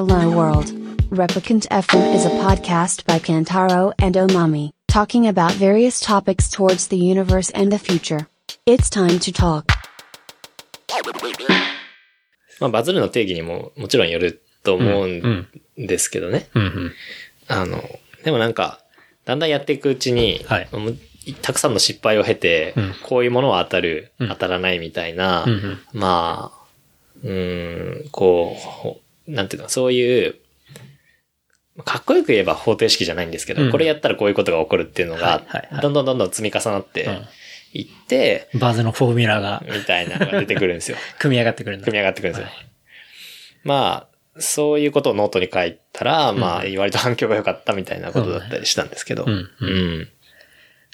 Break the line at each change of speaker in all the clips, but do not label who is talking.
Hello World. Replicant FM is a podcast by Kantaro and Omami, talking about various topics towards the universe and the future. It's time to talk.
まあ、バズるの定義にももちろんよると思うんですけどね。
うんうん。
あの、でもなんか、だんだんやっていくうちに、
はい
たくさんの失敗を経て、
うん
こういうものは当たる、
うん
当たらないみたいな、
うんうん
まあ、うーん、こうほ、なんていうの、そういう、かっこよく言えば方程式じゃないんですけど、
うん
これやったらこういうことが起こるっていうのがどんどんどんどん積み重なっていって、
バズのフォーミュラが
みたいなのが出てくるんですよ。
組み上がってくるんだ。
組み上がってくるんですよ。
はい
まあ、そういうことをノートに書いたら、まあ、
う
割と反響が良かったみたいなことだったりしたんですけど。
うんうん
うん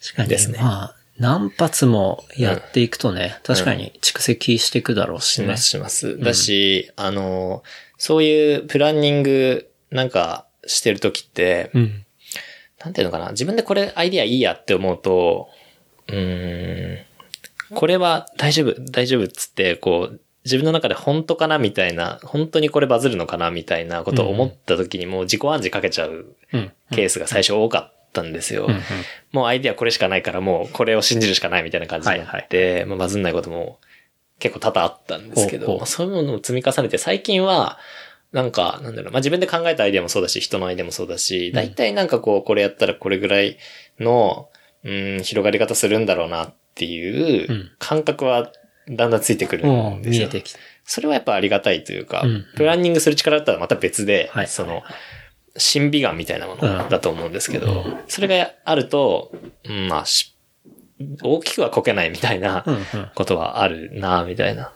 確かに。
ですね
まあ、何発もやっていくとね、確かに蓄積していくだろうしね。
します、します。だし、あの、そういうプランニングなんかしてるときって、
うん。
なんていうのかな、自分でこれアイディアいいやって思うと、うーん、これは大丈夫、大丈夫っつって、こう、自分の中で本当かなみたいな、本当にこれバズるのかなみたいなことを思った時にもう自己暗示かけちゃう
うん。
ケースが最初多かったんですよ。もうアイディアこれしかないからもうこれを信じるしかないみたいな感じになって、まあ、バズんないことも結構多々あったんですけど、そういうものを積み重ねて最近は、なんか、なんだろう、まあ、自分で考えたアイデアもそうだし、人のアイデアもそうだし、大体なんかこう、これやったらこれぐらいの、うん、広がり方するんだろうなっていううん。感覚はだんだんついてくるんですよ。
見えてきた。
それはやっぱありがたいというか、
うん
プランニングする力だったらまた別で、
はい
その、審美眼みたいなものだと思うんですけど、
うん。
それがあると、うんまあし、大きくはこけないみたいな。ことはあるな、みたいな。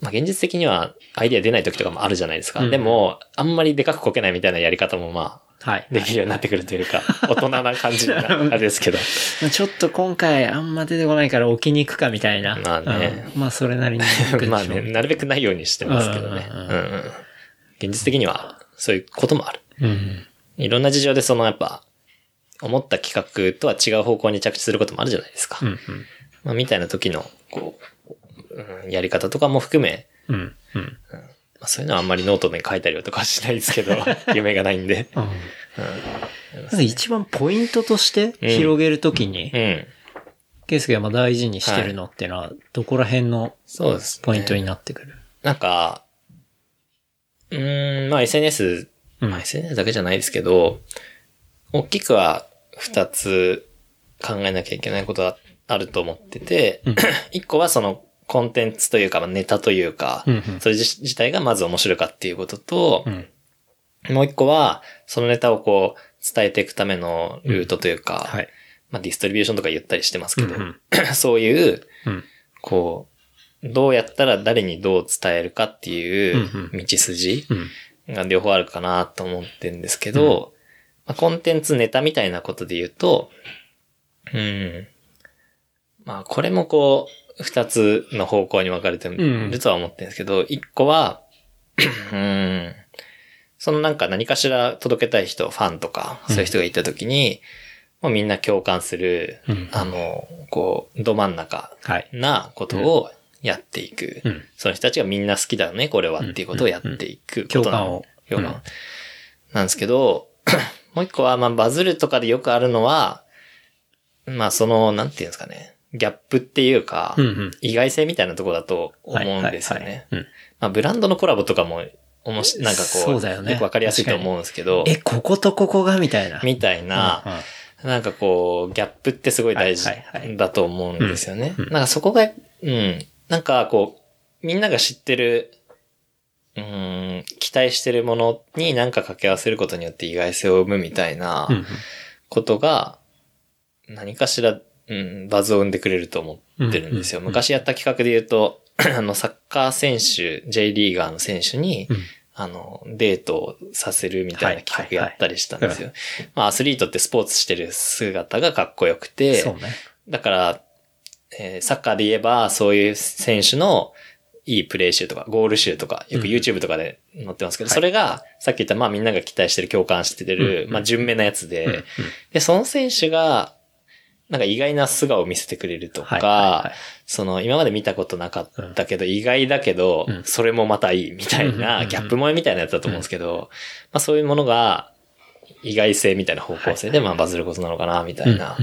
まあ現実的にはアイデア出ない時とかもあるじゃないですか。
うん
でも、あんまりでかくこけないみたいなやり方もまあ、
はい。
できるようになってくるというか、大人な感じな、あれですけど。
ちょっと今回あんま出てこないから置きに行くかみたいな。
まあね
うんまあそれなりに。
まあね、なるべくないようにしてますけどね。
う
ん
うん
現実的には、そういうこともある。
うん。
いろんな事情でそのやっぱ、思った企画とは違う方向に着地することもあるじゃないですか。
うん。
まあ、みたいな時の、こう、うんやり方とかも含め、
うん。うん。うん。
まあ、そういうのはあんまりノートに書いたりとかはしないですけど、夢がないんで。
うんなんか一番ポイントとして広げるときに、
うん。
ケイスケがまあ大事にしてるのってのは、どこら辺の。ポイントになってくる、
なんか、うーん、まあ SNS、
うん
まあ SNS だけじゃないですけど、大きくは二つ考えなきゃいけないことはあると思ってて、
うん
一個はそのコンテンツというか、まあネタというか、
うんうん
それ自自体がまず面白いかっていうことと
う、ん。
もう一個は、そのネタをこう、伝えていくためのルートというか、
はい。
まあディストリビューションとか言ったりしてますけど、
うんうん
そういう、
うん。
こう、どうやったら誰にどう伝えるかっていう
うん
道筋
うん。
が両方あるかなと思ってるんですけど、まあ、コンテンツネタみたいなことで言うと、うん。まあこれもこう、二つの方向に分かれてるとは思ってるんですけど、一個は、うん。そのなんか何かしら届けたい人、ファンとか、そういう人がいたときに、もうみんな共感する、
うん
あの、こう、ど真ん中
はい。
なことをやっていく。
うん
その人たちがみんな好きだよね、これはっていうことをやっていくことな
共感を
共感。なんですけど、もう一個は、まあ、バズるとかでよくあるのは、まあ、その、なんていうんですかね、ギャップっていうか、
うんうん。
意外性みたいなところだと思
はい
うんですよね。まあ、ブランドのコラボとかも、おもし、なんかこう、
そうだよね。
くわかりやすいと思うんですけど、
え、こことここがみたいな。
みたいな、
うん
なんかこう、ギャップってすごい大事だと思うんですよね。
うんうん。
なんかそこが、うん、なんかこう、みんなが知ってる、待してるものに何か掛け合わせることによって意外性を生むみたいなことが、何かしら、うん、バズを生んでくれると思ってるんですよ。昔やった企画で言うと、あの、サッカー選手、J リーガーの選手に、
うん
あの、デートをさせるみたいな企画やったりしたんですよ。まあ、アスリートってスポーツしてる姿がかっこよくて、
ね。
だから、えーサッカーで言えば、そういう選手のいいプレー集とか、ゴール集とか、よく
うん。
YouTube とかで載ってますけど、
はい。
それが、さっき言った、まあみんなが期待してる、共感してる、
うん。
まあ純明なやつで、で、その選手が、なんか意外な素顔を見せてくれるとか、
はいはいはい。
その今まで見たことなかったけど、意外だけど、
うん。
それもまたいいみたいな、
ん。
ギャップ萌えみたいなやつだと思うんですけど、まあそういうものが、意外性みたいな方向性で、まあバズることなのかな、みたいな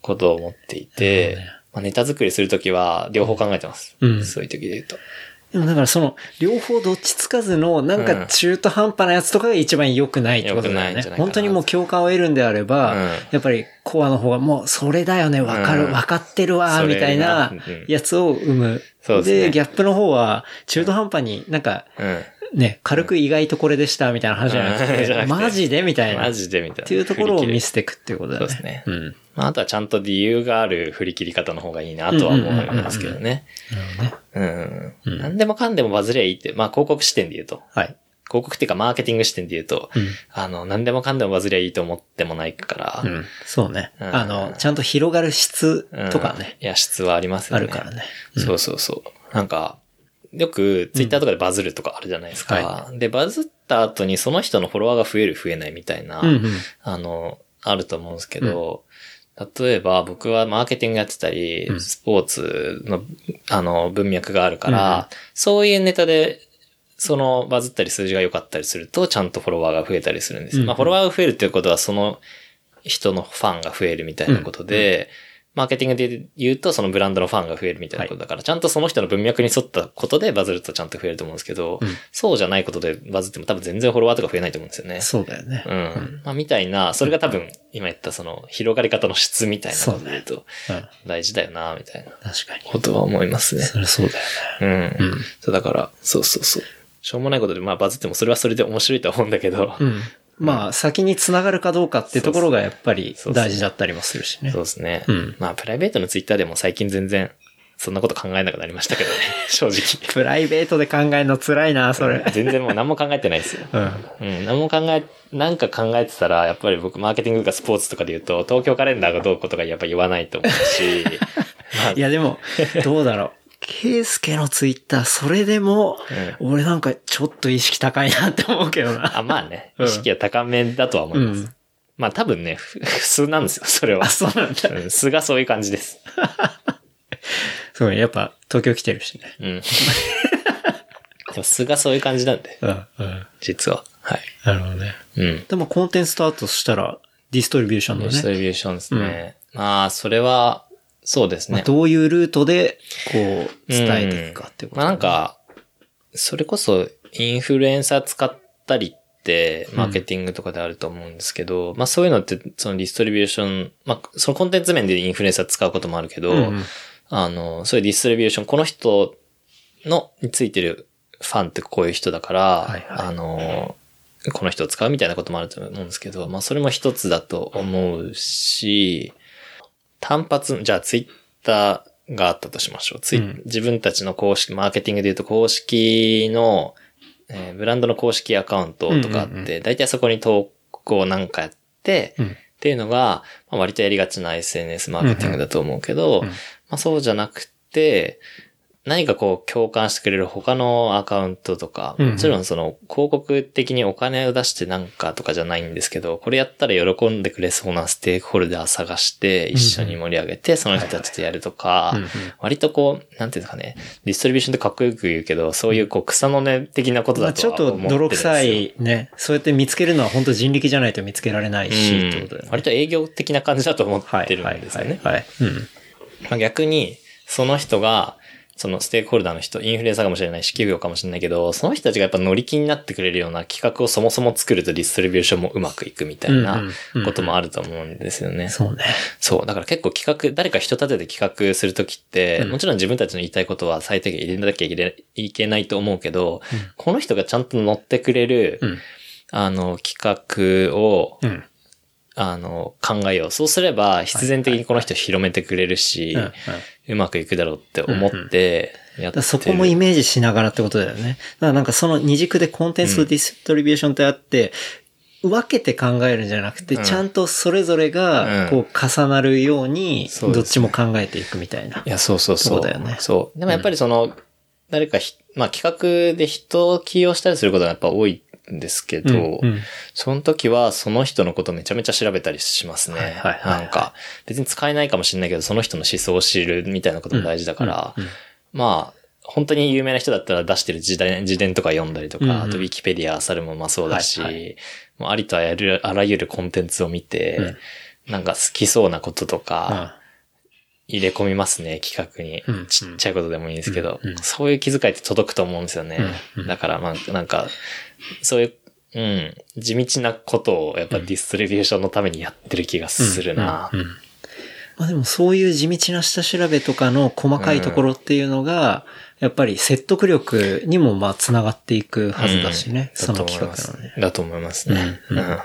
ことを思っていて、まあ、ネタ作りするときは両方考えてます。
うん
そういう時で言うと。
でもだからその、両方どっちつかずの、なんか中途半端なやつとかが一番良くないってことだよね
良くないんじゃ。ないかな
本当にもう共感を得るんであれば、
うん
やっぱりコアの方がもうそれだよね、わかる、
うん
わかってるわ、みたいな
うん
やつを生む。
ですね
ギャップの方は中途半端になんか、
うん。
ね、軽く意外とこれでしたみたいな話じゃなくて、
うん
マジでみたいな。
マ
っ
ジでみたいな。
ていうところを見
せ
せていくっていうことだよね。
そうですね
うん。
まあ、あとはちゃんと理由がある振り切り方の方がいいなとは思いますけどね。うん。
うん
何でもかんでもバズりゃいいって、まあ広告視点で言うと。
はい。
広告っていうかマーケティング視点で言うと、
うん
あの、何でもかんでもバズりゃいいと思ってもないから、
うん。そうね。
うん
あの、ちゃんと広がる質
うん
とかね、
いや、質はありますよね。
あるからね。
そうそうそう。なんか、よくツイッターとかでバズるとかあるじゃないですか。
は
で、バズった後にその人のフォロワーが増える増えないみたいな、
うんうん。
あの、あると思うんですけど、例えば僕はマーケティングやってたり、
うん。
スポーツの、あの、文脈があるから、
うん
そういうネタで、そのバズったり数字が良かったりすると、ちゃんとフォロワーが増えたりするんですよ。
うん
まあ、フォロワーが増えるっていうことは、その人のファンが増えるみたいなことで、マーケティングで言うと、そのブランドのファンが増えるみたいなことだから、ちゃんとその人の文脈に沿ったことでバズるとちゃんと増えると思うんですけど、
うん
そうじゃないことでバズっても多分全然フォロワーとか増えないと思うんですよね。
そうだよね。
うん。まあ、みたいな、それが多分、今言ったその、広がり方の質みたいなことで言うと、
うん。
大事だよな、みたいな
確かに。
ことは思いますね。
それそうだよね。
うん。
うん
そう、だから、そうそうそう。しょうもないことで、まあ、バズってもそれはそれで面白いとは思うんだけど、
うん。まあ、先に繋がるかどうかってところがやっぱり大事だったりもするしね
そう。ですね。
うん
まあ、プライベートのツイッターでも最近全然、そんなこと考えなくなりましたけどね、正直。
プライベートで考えるの辛いな、それ。
全然もう何も考えてないですよ。
うん。
うん、何も考え、なんか考えてたら、やっぱり僕、マーケティングとかスポーツとかで言うと、東京カレンダーがどうこうとかやっぱ言わないと思うし、まあ
いや、でも、どうだろう。ケイスケのツイッター、それでも、俺なんかちょっと意識高いなって思うけどな。
あ、まあね、
うん
意識は高めだとは思います。
うん
まあ多分ね、ふ普通なんですよ、それは。
あ、そうなんだ。
うん、素がそういう感じです。
そう、やっぱ東京来てるしね。
うん。でも素がそういう感じなんで、
うん、うん。
実は。はい。
なるほどね。
うん。
でもコンテンツスタートしたら、ディストリビューションの
ディスト
ね。
リビューションですね。まあ、それは、そうですね。
まあどういうルートで、こう、伝えていくかっていうこと、
まあなん、か、それこそインフルエンサー使ったりって、マーケティングとかであると思うんですけど、まあそういうのって、そのディストリビューション、まあそのコンテンツ面でインフルエンサー使うこともあるけど、
うんうん。
あの、そういうディストリビューション、この人の、についてるファンってこういう人だから、
はいはい。
あの、この人を使うみたいなこともあると思うんですけど、まあそれも一つだと思うし、単発、じゃあツイッターがあったとしましょう。ツイ
うん。
自分たちの公式、マーケティングで言うと公式の、えーブランドの公式アカウントとかあって、大体そこに投稿なんかやって、
うん。
っていうのが、まあ、割とやりがちな SNS マーケティングだと思うけど、そうじゃなくて、何かこう共感してくれる他のアカウントとか、
うんうん
もちろんその広告的にお金を出してなんかとかじゃないんですけど、これやったら喜んでくれそうなステークホルダー探して一緒に盛り上げて、その人たちとやるとか、
うんうん
割とこう、なんていうんですかね、ディストリビューションってかっこよく言うけど、そういうこう草の根的なこと
まあちょっ
だとは思ってるんですよ。
と泥臭いね。そうやって見つけるのは本当人力じゃないと見つけられないし、ってことだよね。
割と営業的な感じだと思
はい
ってるんですよね。
はい。はい。うん。
まあ、逆に、その人が、そのステークホルダーの人、インフルエンサーかもしれないし、企業かもしれないけど、その人たちがやっぱ乗り気になってくれるような企画をそもそも作るとディストリビューションもうまくいくみたいな
うんうんうん
こともあると思うんですよね。
そうね。
そう。だから結構企画、誰か人立てて企画するときって、
うん
もちろん自分たちの言いたいことは最低限入れなきゃいけないいけないと思うけど、この人がちゃんと乗ってくれる、
うん。
あの、企画を、
うん。
あの、考えよう。そうすれば、必然的にこの人広めてくれるし、
うんうん
うまくいくだろうって思って、やってる。
だからそこもイメージしながらってことだよね。だからなんかその二軸でコンテンツとディストリビューションってあって、分けて考えるんじゃなくて、
うん
ちゃんとそれぞれが、こう重なるように、どっちも考えていくみたいな。
いや、そうそうそう。
そうだよね
そう。でもやっぱりその、誰かひ、まあ企画で人を起用したりすることがやっぱ多いんですけど、
うんうん。
その時はその人のことめちゃめちゃ調べたりしますね。
はいはいはいはい。
なんか、別に使えないかもしれないけど、その人の思想を知るみたいなことも大事だから、
うんうん。
まあ、本当に有名な人だったら出してる自伝自伝とか読んだりとか、
うんうん。
あとウィキペディア、もまあそうだし、
はいは
もうありとあらゆるあらゆるコンテンツを見て、なんか好きそうなこととか、入れ込みますね、企画に。
うん
ちっちゃいことでもいいんですけど、
うんうん。
そういう気遣いって届くと思うんですよね。
うんうん。
だからまあ、なんか、そういう、うん、地道なことをやっぱディストリビューションのためにやってる気がするな。
うんうんまあでもそういう地道な下調べとかの細かいところっていうのが、やっぱり説得力にもまあ繋がっていくはずだしね、
うん。
その企画のね。
だと思います。ね。
うん。うん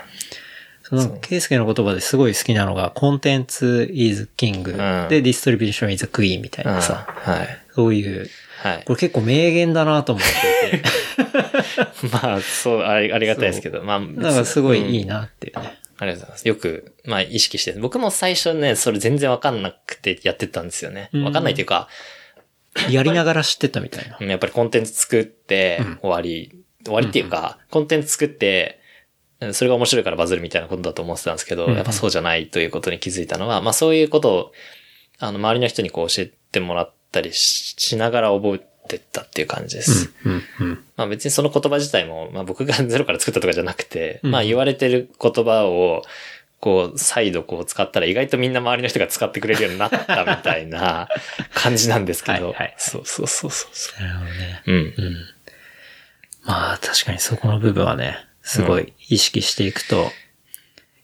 その、ケイスケの言葉ですごい好きなのが、コンテンツ is king
ん
で、ディストリビューション is queen みたい
うん
なさ、
はい。
そういう、
はい
こ。れ結構名言だなと思っていて、
まあ、そう、ありありがたいですけど、まあ、
だからすごいいい
な。
なっていうね。
ありがとうございます。よく、まあ、意識して。僕も最初ね、それ全然わかんなくてやってたんですよね。
うん
わかんないというか、
やりながら知ってたみたいな。
やっぱりコンテンツ作って
うん
終わり、終わりっていうか、コンテンツ作って、うんそれが面白いからバズるみたいなことだと思ってたんですけど、
うん
やっぱそうじゃないということに気づいたのは、まあそういうことを、あの、周りの人にこう教えてもらったりししながら覚えてったっていう感じです。
うん、うん、
まあ別にその言葉自体も、まあ僕が ゼロから作ったとかじゃなくて、
うん
まあ言われてる言葉を、こう、再度こう使ったら意外とみんな周りの人が使ってくれるようになったみたいな 感じなんですけど。
はいはい
そうそうそうそうそ
なるほどね。
う。うん。
うん。まあ確かにそこの部分はね、すごい意識していくと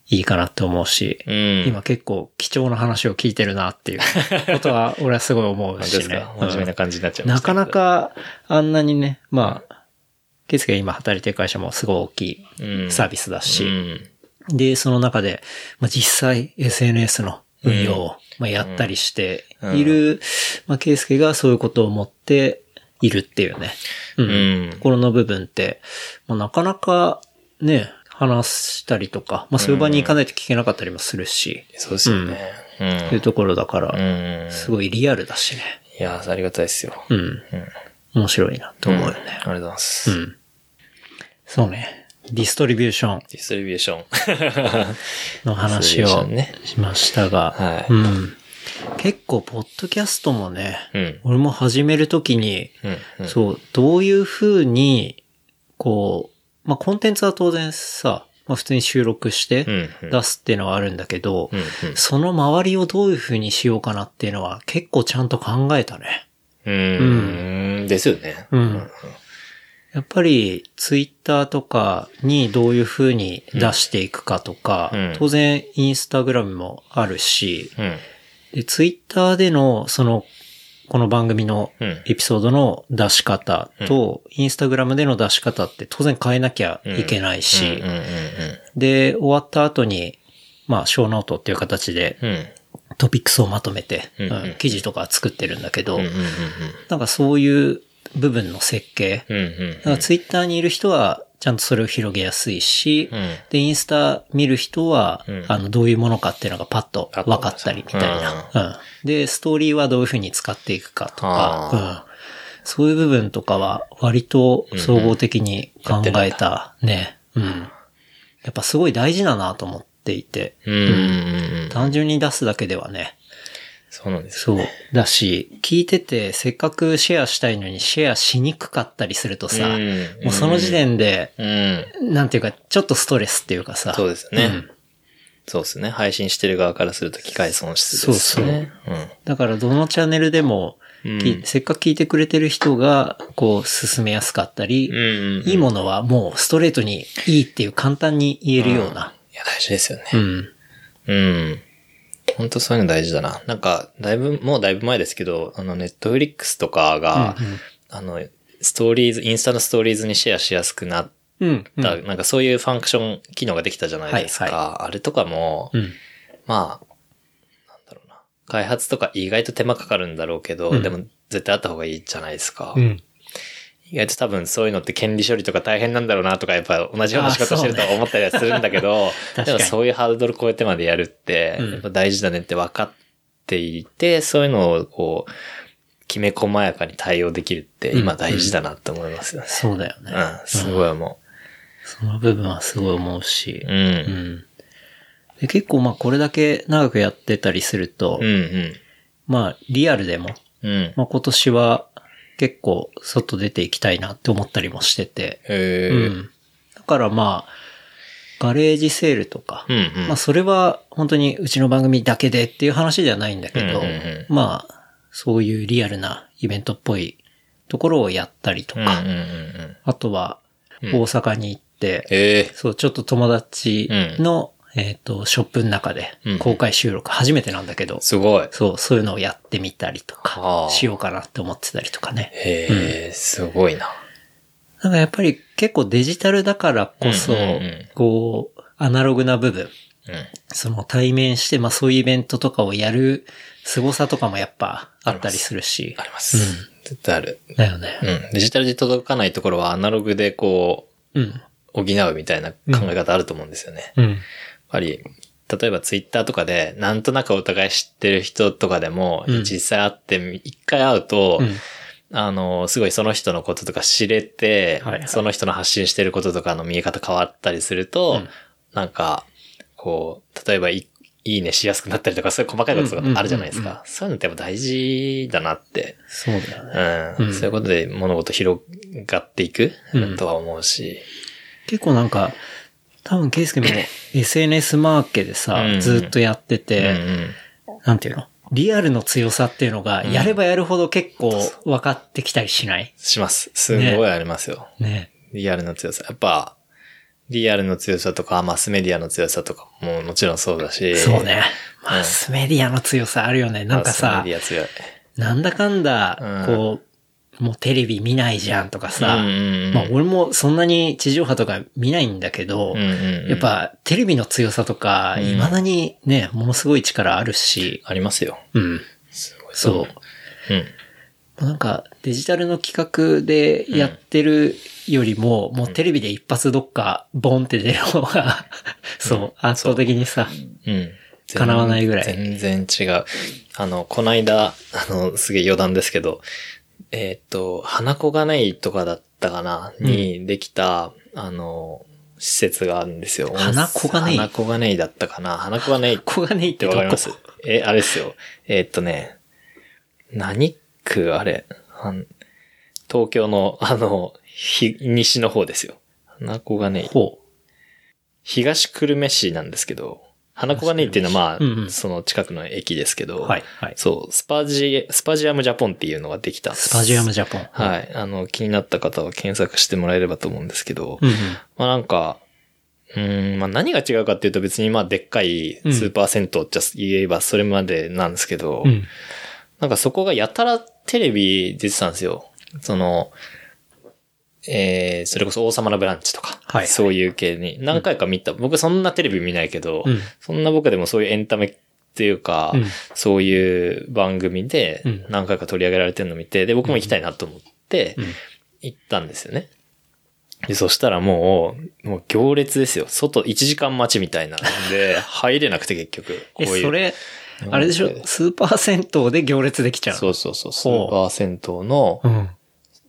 いいかなって思うし、
うん。
今結構貴重な話を聞いてるなっていうことは俺はすごい思う
本当です
しね
か。真面目な感じになっちゃい
うんなか
ましたけど。
なかあんなにね、まあ、ケイスケが今働いてる会社もすごい大き
うん
いサービスだし、
うん。
で、その中で、まあ、実際 SNS の運用を、まあ、やったりしている、まあ、ケイスケがそういうことを思っているっていうね。うん。ころの部分って、まあ、なかなかね、話したりとか、まあ、そういう場に行かないと聞けなかったりもするし、
そうですよね。
というところだから、
うん。
すごいリアルだしね。
いや、ありがたいですよ。
うん。
うん。
面白いなと思うよね。
ありがとうございます。
うん。そうね。ディストリビューション
ディストリビューション。
の話をしましたが、
はい
うん。結構、ポッドキャストもね、
うん。
俺も始めるときに、
うん。うん。
そう、どういう風に、こう、まあ、コンテンツは当然さ、まあ、普通に収録して
うんうん
出すっていうのはあるんだけど、
うんうん
その周りをどういう風にしようかなっていうのは結構ちゃんと考えたね。
うーん。ですよね。
うん。やっぱり、ツイッターとかにどういう風に出していくかとか、
うん
当然インスタグラムもあるし、
うん。
で、ツイッターでの、その、この番組の
うん。
エピソードの出し方と、インスタグラムでの出し方って当然変えなきゃいけないし、で、終わった後に、まあ、ショーノートっていう形で。トピックスをまとめて、記事とか作ってるんだけど、なんかそういう部分の設計、ツイッターにいる人は、ちゃんとそれを広げやすいし、
うん
で、インスタ見る人は、
うん
あの、どういうものかっていうのがパッと分かったりみたいな。うん。で、ストーリーはどういうふうに使っていくかとか、
あ
うん。そういう部分とかは、割と総合的に考えたね。うん。やっぱすごい大事だなと思っていて、
うんうんうん。
単純に出すだけではね、
そうなんです
そう。だし、聞いてて、せっかくシェアしたいのにシェアしにくかったりするとさ、
うん
もうその時点で、
うん。
なんていうか、ちょっとストレスっていうかさ。
そうですね。
うん
そうですね。配信してる側からすると機械損失です
そう
ね。
だからどのチャンネルでも、せっかく聞いてくれてる人が、こう、進めやすかったり、
うん。うんうん。
いいものはもうストレートにいいっていう簡単に言えるような。
いや、大事ですよね。
うん。
うん。本当そういうの大事だな。なんか、だいぶ、もうだいぶ前ですけど、あの、ネットフリックスとかが、
うんうん
あの、ストーリーズ、インスタのストーリーズにシェアしやすくなっ
うん。うん
た、なんかそういうファンクション機能ができたじゃないですか。
はい
あれとかも、
うん。
まあ、なんだろうな。開発とか意外と手間かかるんだろうけど、
うん
でも絶対あった方がいいじゃないですか。
うん。
意外と多分そういうのって権利処理とか大変なんだろうなとか、やっぱ同じような仕事してると思ったりはするんだけど、
確かに
でもそういうハードル超えてまでやるって、
うん
やっぱ大事だねって分かっていて、そういうのをこう、きめ細やかに対応できるって今大事だなって思いますよね。
そうだよね。
うん、すごい思
その部分はすごい思うし。
う。
うんん。で結構まあこれだけ長くやってたりすると、
うんうん。
まあリアルでも、
うん。
まあ今年は結構外出ていきたいなって思ったりもしてて、
へえ。
うん。だからまあ、ガレージセールとか、
うんうん。
まあそれは本当にうちの番組だけでっていう話ではないんだけど、
うんうんうん
まあ、そういうリアルなイベントっぽいところをやったりとか、
うんうんうんうん。
あとは大阪に行って、
へえ。
そう、ちょっと友達の、えっ、と、ショップの中で
うん
公開収録初めてなんだけど、
すごい。
そう、そういうのをやってみたりと
は
か、
あ
しようかなって思ってたりとかね。
へえ、すごいな。
なんかやっぱり結構デジタルだからこそ、
うんうんうん
こう、アナログな部分、
うん。
その対面して、まあそういうイベントとかをやる凄さとかもやっぱあったりするし
あ。ります。絶対ある。
だよね。
うん。デジタルで届かないところはアナログでこ
うん。
う、補うみたいな考え方あると思うんですよね。
うん。
やっぱり、例えばツイッターとかで、なんとなくお互い知ってる人とかでも、
うん。
実際会って、一回会うと、
うん。
あの、すごいその人のこととか知れて、
はいはい。
その人の発信してることとかの見え方変わったりすると、
うん。
なんか、こう、例えばいいいねしやすくなったりとか、そういう細かいこととかあるじゃないです
うんうんうん
か。そういうのってやっぱ大事だなって、
そうだよね。
うん。
うん。
そういうことで物事広がっていく
うん。
とは思うし、
結構なんか、多分ケイスケも SNS マーケでさ、
うん
ずっとやって
うん
て、なんていうの？リアルの強さっていうのが、やればやるほど結構分かってきたりしない？
します。すごいありますよ。
ね。
リアルの強さ。やっぱ、リアルの強さとか、マスメディアの強さとかももちろんそうだし。
そうね。マスメディアの強さあるよね。なんか
マ
さ
スメデ、ィア強い。
なんだかんだ
うん、
こう、もうテレビ見ないじゃんとかさ、
うんうんうん
まあ俺もそんなに地上波とか見ないんだけど、
うんうんうん
やっぱテレビの強さとか、
うん
未だにね、ものすごい力あるし、
ありますよ。
うん。
すごい。
そう。
うん。
なんかデジタルの企画でやってるよりも、もうテレビで一発どっかボンって出る方が、そう、圧倒的にさ、
うん。
叶わないぐらい
全然違う。あの、こないだ、あの、すげえ余談ですけど、えーっと、花子がないとかだったかな、にできた、あの、施設があるんですよ。
花子がねい？
花子がないだったかな？花子がない
ここがねいっ
ってわかります？え、あれですよ。えーっとね、何区あれ？あん東京の、あの、ひ、西の方ですよ。花子がねい。
ほ
東久留米市なんですけど、花子がねいっていうのはまあ、
うんうん
その近くの駅ですけど、
う。はい、はい。
そう、スパジ、スパジアムジャポンっていうのができたんです。
スパジアムジャポン。
はい。あの、気になった方は検索してもらえればと思うんですけど、
うんうん。
まあなんか、うーん、まあ何が違うかっていうと別にまあでっかいスーパー銭湯じゃ言えばそれまでなんですけど、
うん。
なんかそこがやたらテレビ出てたんですよ。その、えー、それこそ王様のブランチとか、
はい
そういう系に何回か見た。僕そんなテレビ見ないけど、
うん
そんな僕でもそういうエンタメっていうか、
うん
そういう番組で
うん
何回か取り上げられてるのを見て、で、僕も行きたいなと思って
うん、
行ったんですよね。で、そしたらもう、もう行列ですよ。外1時間待ちみたいなんで、入れなくて結局。こ
え、
ういう
それ、あれでしょ？スーパー銭湯で行列できちゃう。
そうそうそう。スーパー銭湯の、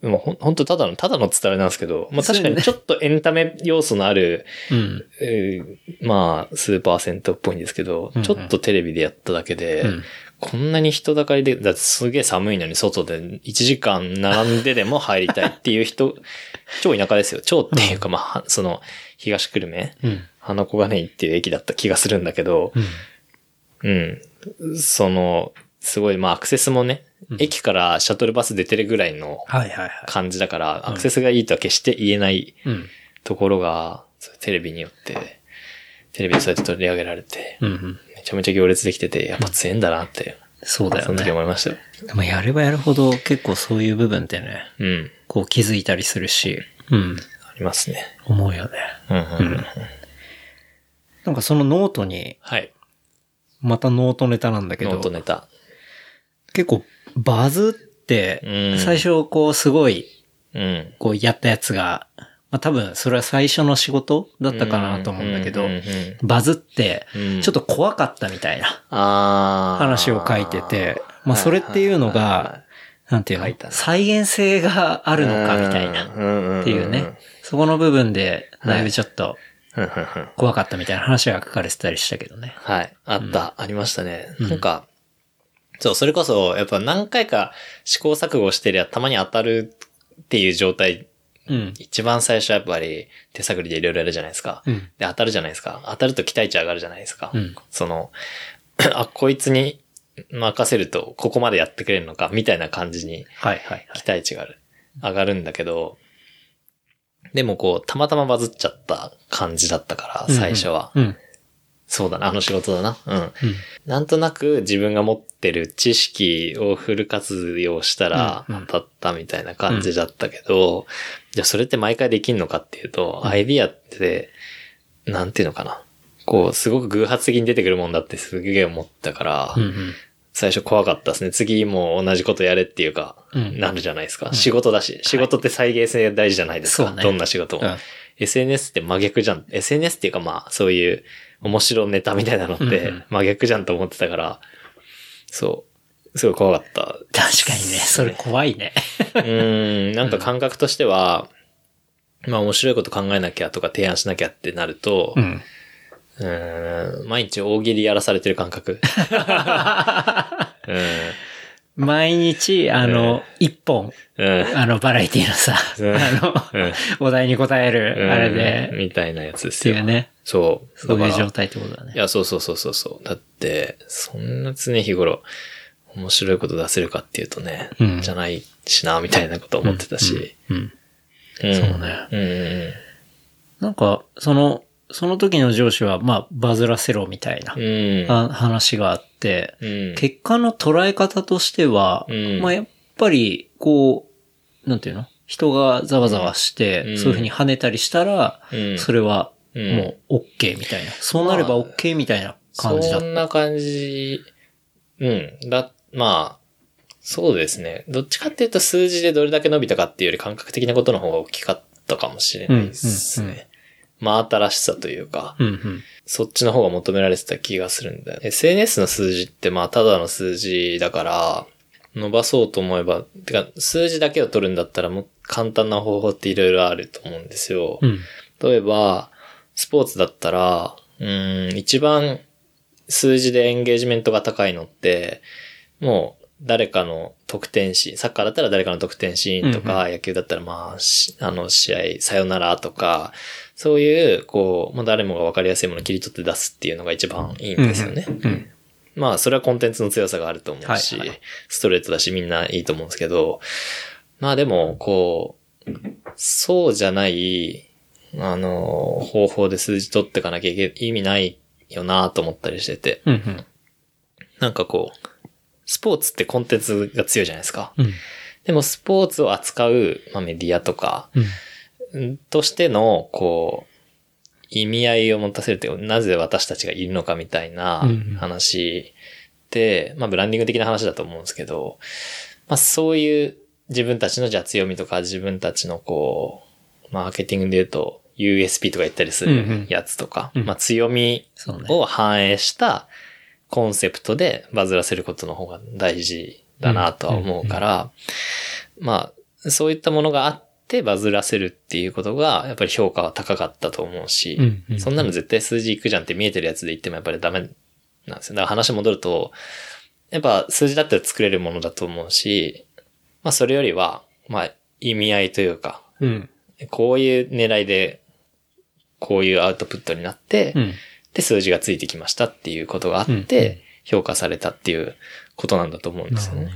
うん。
もうほんとただの、ただの伝わりなんですけど、まあ確かにちょっとエンタメ要素のある、
うん。
えーまあ、スーパー銭湯っぽいんですけど、
うんうん
ちょっとテレビでやっただけで、
うん
こんなに人だかりで、だってすげえ寒いのに外で1時間並んででも入りたいっていう人、超田舎ですよ。超っていうか、まあは、その、東久留米、
うん。
花子がねっていう駅だった気がするんだけど、
うん。
うん。その、すごい、まあアクセスもね、駅からシャトルバス出てるぐらいの
はいはいはい。
感じだから、アクセスがいいとは決して言えない
うん。
ところが、そうテレビによって、テレビでそうやって取り上げられて、
うんうん。
めちゃめちゃ行列できてて、やっぱ強いんだなって、
そうだよ
その時
ね。
思いましたよ。
でもやればやるほど結構そういう部分ってね、
うん。
こう気づいたりするし、うん。
ありますね。
思うよね。
うんうんうん。
なんかそのノートに、
はい。
またノートネタなんだけ
ノート
ど、
ネタ。
結構バズって
う、ん
最初こうすごい、
うん。
こうやったやつが、まあ多分それは最初の仕事だったかなと思うんだけどバズって
うん、
ちょっと怖かったみたいな話を書いてて、まあそれっていうのが、なんていうの再現性があるのかみたいな。
な
っていうね。そこの部分で、だいぶちょっと怖かったみたいな話が書かれてたりしたけどね。
はい。あった。ありましたね。なんか、そう、それこそ、やっぱ何回か試行錯誤してりゃたまに当たるっていう状態、
うん。
一番最初はやっぱり手探りでいろいろやるじゃないですか。
うん
で、当たるじゃないですか。当たると期待値上がるじゃないですか。
うん
その、あ、こいつに任せるとここまでやってくれるのか、みたいな感じに
はいはいはい。
期待値がある上がるんだけど、でもこう、たまたまバズっちゃった感じだったから、最初は。
うん。
そうだな、あの仕事だな。うん。
うん。
なんとなく自分が持ってる知識をフル活用したら
うんうん
当たったみたいな感じだったけど、じゃあそれって毎回できんのかっていうと、アイディアって、なんていうのかな。こう、すごく偶発的に出てくるもんだってすげえ思ったから、
うんうん。
最初怖かったですね。次も同じことやれっていうか、
うん
なるじゃないですか。仕事だし、仕事って再現性大事じゃないですか。
そうね
どんな仕事も。
うん
SNS って真逆じゃん。SNS っていうかまあ、そういう面白ネタみたいなのっ
うんう
て
ん
真逆じゃんと思ってたから、そう。すごい怖かった。
確かにね、それ怖いね。
うーん、なんか感覚としては、まあ面白いこと考えなきゃとか提案しなきゃってなると、
うん。
うーん、毎日大喜利やらされてる感覚。
毎日、あの、一本、
うん。うん。
あの、バラエティのさ、
うん
あ
うん
の、お題に答える、あれで、
うんみたいなやつで
っ
すよ。
ていうね、
そう。
そういう状態ってことだね
い。や、そうそうそうそうそう。だって、そんな常日頃、面白いこと出せるかっていうとね、
うん
じゃないしな、みたいなこと思ってたし。
うん。
うん
そうね
うんうん
なんか、その、その時の上司は、まあ、バズらせろみたいな話があって、
うん。
結果の捉え方としては、
うん
まあやっぱり、こう、なんていうの？人がざわざわして、
うん
そういうふうに跳ねたりしたら、
うん
それは
うん
もう OK みたいな。そうなれば
まあ
OK みたいな感じだった。
そんな感じ。うん。だ、まあ、そうですね。どっちかっていうと数字でどれだけ伸びたかっていうより感覚的なことの方が大きかったかもしれないですね。
うんうんうん
真新しさというか。
うんうん。
そっちの方が求められてた気がするんだよ。SNS の数字ってまあただの数字だから、伸ばそうと思えば、てか数字だけを取るんだったらもう簡単な方法っていろいろあると思うんですよ。
うん。
例えば、スポーツだったら、うーん、一番数字でエンゲージメントが高いのって、もう誰かの得点シーン、サッカーだったら誰かの得点シーンとか、野球だったらまあ、しあの試合、さよならとか、そういう、こう、もう誰もが分かりやすいものを切り取って出すっていうのが一番いいんですよね。
うん。
まあ、それはコンテンツの強さがあると思うし、
はいはい
ストレートだしみんないいと思うんですけど、まあでも、こう、そうじゃない、あの、方法で数字取っていかなきゃいけ意味ないよなと思ったりしてて、
うん。うん。
なんかこう、スポーツってコンテンツが強いじゃないですか。
うん。
でもスポーツを扱う、まあ、メディアとか、
うん。
んとしての、こう、意味合いを持たせるというか、なぜ私たちがいるのかみたいな
うん
話で、まあブランディング的な話だと思うんですけど、まあそういう自分たちのじゃあ強みとか自分たちのこう、マーケティングで言うと USP とか言ったりす
うんうん
るやつとか、
うん
まあ強み。を反映したコンセプトでバズらせることの方が大事だなとは思うから、まあ、そういったものがあってバズらせるっていうことが、やっぱり評価は高かったと思うし、
うんうん
そんなの絶対数字いくじゃんって見えてるやつで言ってもやっぱりダメなんですよ。だから話戻ると、やっぱ数字だったら作れるものだと思うし、まあそれよりは、まあ意味合いというか、
うん。
こういう狙いで、こういうアウトプットになって、
うん。
で、数字がついてきましたっていうことがあって、評価されたっていうことなんだと思うんですよね。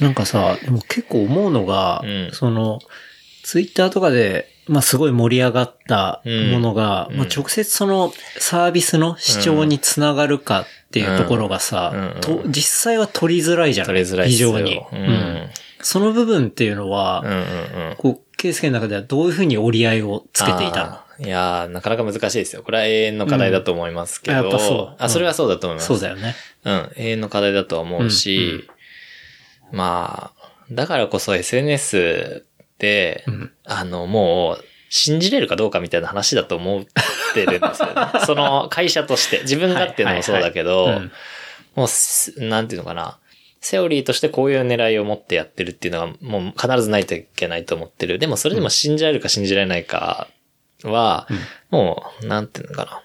なん。かさ、でも結構思うのが、
うん。
その、ツイッターとかで、まあすごい盛り上がったものが、
うん。
まあ直接そのサービスの視聴につながるかっていうところがさ、と実際は取りづらいじゃん。
取りづらい
非常に、
う
うん。ん。その部分っていうのは。こう、ケイスケの中ではどういうふうに折り合いをつけていた
いやーなかなか難しいですよ。これは永遠の課題だと思いますけど。
うんやっぱそう
あ、それはそうだと思います。
そうだよね。
うん、永遠の課題だとは思うし、まあ、だからこそ SNS って、
うん
あの、もう、信じれるかどうかみたいな話だと思ってるんですよね。その会社として。自分がっていうのもそうだけど、もうす、なんていうのかな。セオリーとしてこういう狙いを持ってやってるっていうのはもう必ずないといけないと思ってる。でもそれでも信じられるか信じられないかは、もう、なんていうのかな。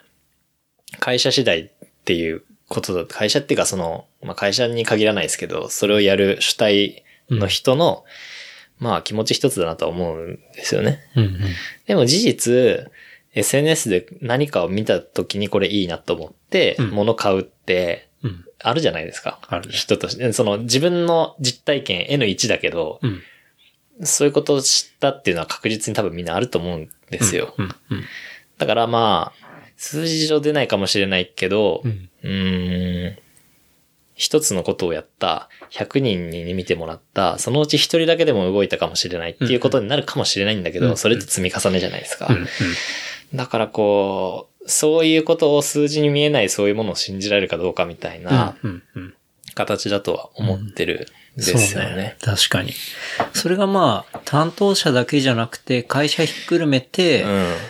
会社次第っていうことだ。会社っていうかその、まあ会社に限らないですけど、それをやる主体の人の、まあ気持ち一つだなとは思うんですよね。
うんうん。
でも事実、SNS で何かを見た時にこれいいなと思って、
うん
物買うって、
うん。
あるじゃないですか。
あるね
人として。その自分の実体験 N1 だけど、
うん。
そういうことを知ったっていうのは確実に多分みんなあると思うんですよ。
うん。うん。
だからまあ、数字上出ないかもしれないけど、
う
うんーん、一つのことをやった、100人に見てもらった、そのうち一人だけでも動いたかもしれないっていうことになるかもしれないんだけど、
うん
それって積み重ねじゃないですか。
うん。
だからこう、そういうことを数字に見えないそういうものを信じられるかどうかみたいな。形だとは思ってるんですよね。
ね。確かに。それがまあ、担当者だけじゃなくて、会社ひっくるめて、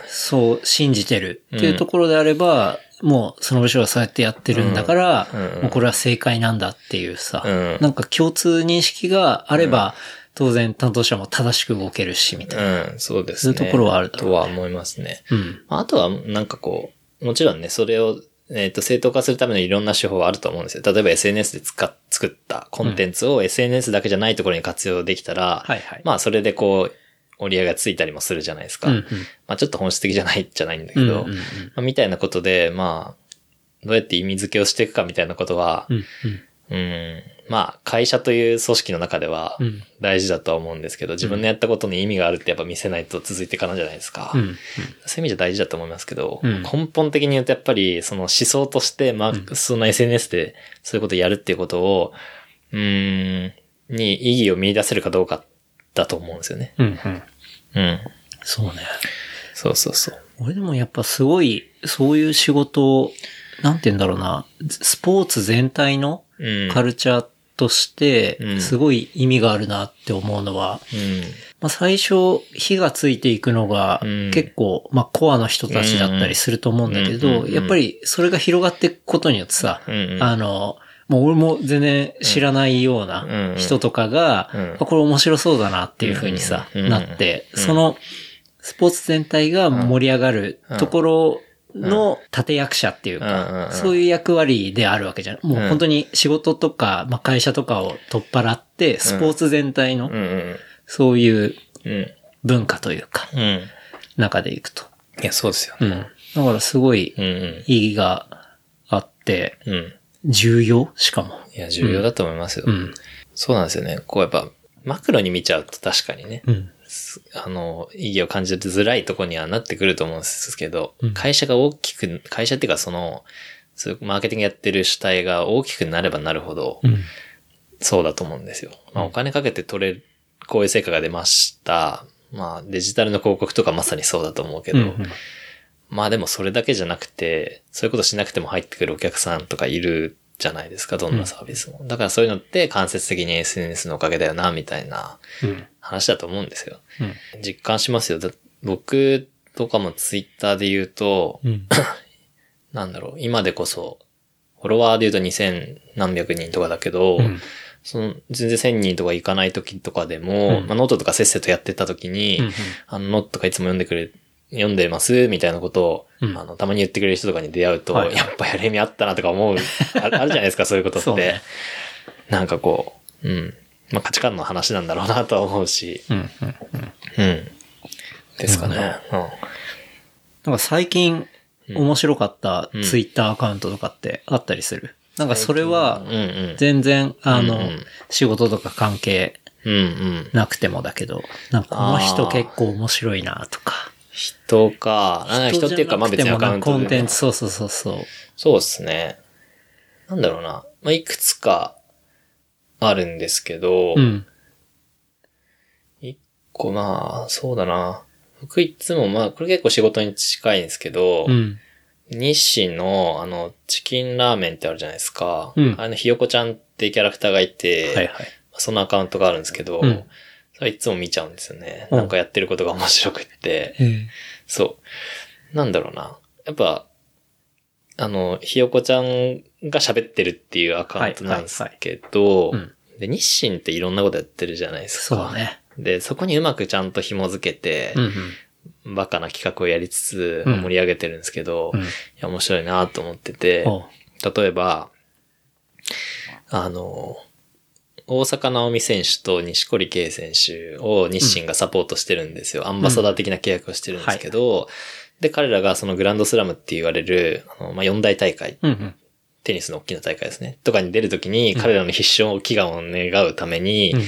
そう信じてるっていうところであれば、もうその部署はそうやってやってるんだから、もうこれは正解なんだっていうさ、
うん
なんか共通認識があれば、当然担当者も正しく動けるし、みたいな。
うん、そうですね。
そういうところはあるだろう
とは思いますね。
うん。
あとは、なんかこう、もちろんね、それを、えっ、と、正当化するためのいろんな手法はあると思うんですよ。例えば SNS で使っ、作ったコンテンツを SNS だけじゃないところに活用できたら、
はいはい。
まあ、それでこう、折り合いがついたりもするじゃないですか。
うんうん
まあ、ちょっと本質的じゃないじゃないんだけど、
うんうんうん
まあ、みたいなことで、まあ、どうやって意味付けをしていくかみたいなことは、
うん
うん、まあ、会社という組織の中では
うん
大事だとは思うんですけど、自分のやったことに意味があるってやっぱ見せないと続いていかないじゃないですか。
うん。うん。
そういう意味じゃ大事だと思いますけど、
うん
根本的に言うとやっぱりその思想として、まあ、その SNS でそういうことをやるっていうことを、うーん、に意義を見出せるかどうかだと思うんですよね。
うんうん。
うん。
そうね。
そうそうそう。
俺でもやっぱすごい、そういう仕事を、なんて言うんだろうな、スポーツ全体の
うん。
カルチャーとして
う、ん。
すごい意味があるなって思うのは、
うん。
まあ最初、火がついていくのが
うん。
結構、まあコアの人たちだったりすると思うんだけど、
うん
やっぱりそれが広がっていくことによってさ、あの、もう俺も全然知らないようなん。人とかが、
う
これ面白そうだなっていう風にさ、
うんうん
なって、
うん。
そのスポーツ全体が盛り上がるところの立役者っていうかそういう役割であるわけじゃん。もう
うん
本当に仕事とか、まあ会社とかを取っ払って、スポーツ全体の。そういう
うん。
文化というか、
うん。
中でいくと。
いや、そうですよね。
うん。だからすごい。意義があって、
うん。
重要？しかも。
いや、重要だと思いますよ。
うん。
そうなんですよね。こうやっぱ、マクロに見ちゃうと確かにね、
うん。
あの、意義を感じづらいとこにはなってくると思うんですけど、
うん
会社が大きく、会社っていうかその、そういうマーケティングやってる主体が大きくなればなるほど、
うん。
そうだと思うんですよ。まあお金かけて取れる、こういう成果が出ました。まあデジタルの広告とかまさにそうだと思うけど、
うん。
まあでもそれだけじゃなくて、そういうことしなくても入ってくるお客さんとかいるじゃないですか、どんなサービスも。だからそういうのって間接的に SNS のおかげだよな、みたいな
うん。
話だと思うんですよ。
うん。
実感しますよ。だ僕とかもツイッターで言うと、
うん。
なんだろう、今でこそ、フォロワーで言うと2000何百人とかだけど、
うん
その、全然1000人とかいかない時とかでも、
うん
まあ、ノートとかせっせとやってた時に、
うん
あの、ノートとかいつも読んでくれ、読んでます？みたいなことを、
うん
あの、たまに言ってくれる人とかに出会うと、
はい
やっぱやる意味あったなとか思う、あるじゃないですか、そういうことって。
ね
なんかこう、うん。まあ、価値観の話なんだろうなとは思うし、
うん。うん。
うん。ですかね。うん。
なんか最近面白かったツイッターアカウントとかってあったりする？なんかそれは
うんうん。
全然あの
うんうん
仕事とか関係
うんうん。
なくてもだけど、なんかこの人結構面白いなとか。
人か、あ人っていうか、まあ別にアカウント
コンテンツ、そうそうそうそう。
そうですね。なんだろうな。まあ、いくつかあるんですけど、
うん。
一個まあ、そうだな。僕いつもまあ、これ結構仕事に近いんですけど、
うん。
日清のあの、チキンラーメンってあるじゃないですか。
うん
あの、ひよこちゃんってキャラクターがいて、
はいはい。
そのアカウントがあるんですけど、
うん
それいつも見ちゃうんですよね。
うん
なんかやってることが面白くって。
え
そう。なんだろうな。やっぱ、あの、ひよこちゃんが喋ってるっていうアカウントなんですけど、
はいはい
で、日清っていろんなことやってるじゃないですか。
そうね。
で、そこにうまくちゃんと紐づけて
う、んうん。
バカな企画をやりつつ
うん
盛り上げてるんですけど、
うん
いや、面白いなと思ってて、
おう
例えば、あの、大阪直美選手と西堀圭選手を日清がサポートしてるんですよ。アンバサダー的な契約をしてるんですけど、で、彼らがそのグランドスラムって言われる、あのまあ、四大大会、
うんうん。
テニスの大きな大会ですね。とかに出るときに、彼らの必勝祈願を願うために、
うん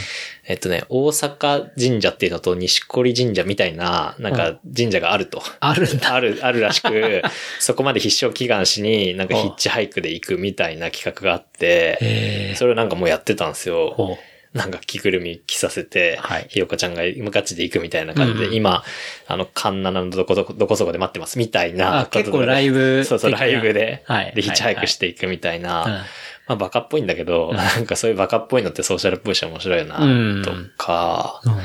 えっとね、大阪神社っていうのと西堀神社みたいな、なんか神社があると。
あるんだ。
ある、あるらしく、そこまで必勝祈願しに、なんかヒッチハイクで行くみたいな企画があって。それをなんかもうやってたんですよ。なんか着ぐるみ着させて、
はい
ひよこちゃんが無価値で行くみたいな感じで、
うんうん
今、あの、カンナナのどこどこ、どこそこで待ってますみたいな
結構ライブ。
そうそう、ライブで、
はい。
で、ヒッチハイクしていくみたいな、
うん
まあ、バカっぽいんだけど、
うん
なんかそういうバカっぽいのってソーシャルっぽいし面白いな、
うん
とか、
そうね。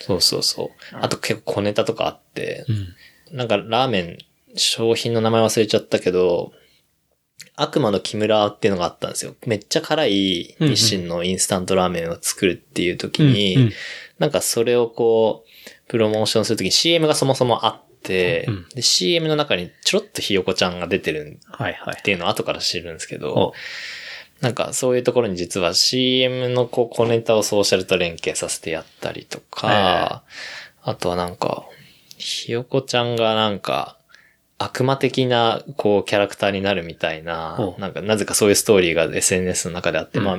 そうそうそう。あと結構小ネタとかあって、
うん。
なんかラーメン、商品の名前忘れちゃったけど、悪魔の木村っていうのがあったんですよ。めっちゃ辛い日清のインスタントラーメンを作るっていう時に、
うんうん。
なんかそれをこう、プロモーションするときに CM がそもそもあって、
うん
で、CM の中にちょろっとひよこちゃんが出てる
はいはい。
っ。ていうのを後から知るんですけど
お、
なんかそういうところに実は CM のこう小ネタをソーシャルと連携させてやったりとか、あとはなんか、ひよこちゃんがなんか、悪魔的な、こう、キャラクターになるみたいななんか、なぜかそういうストーリーが SNS の中であって、まあ、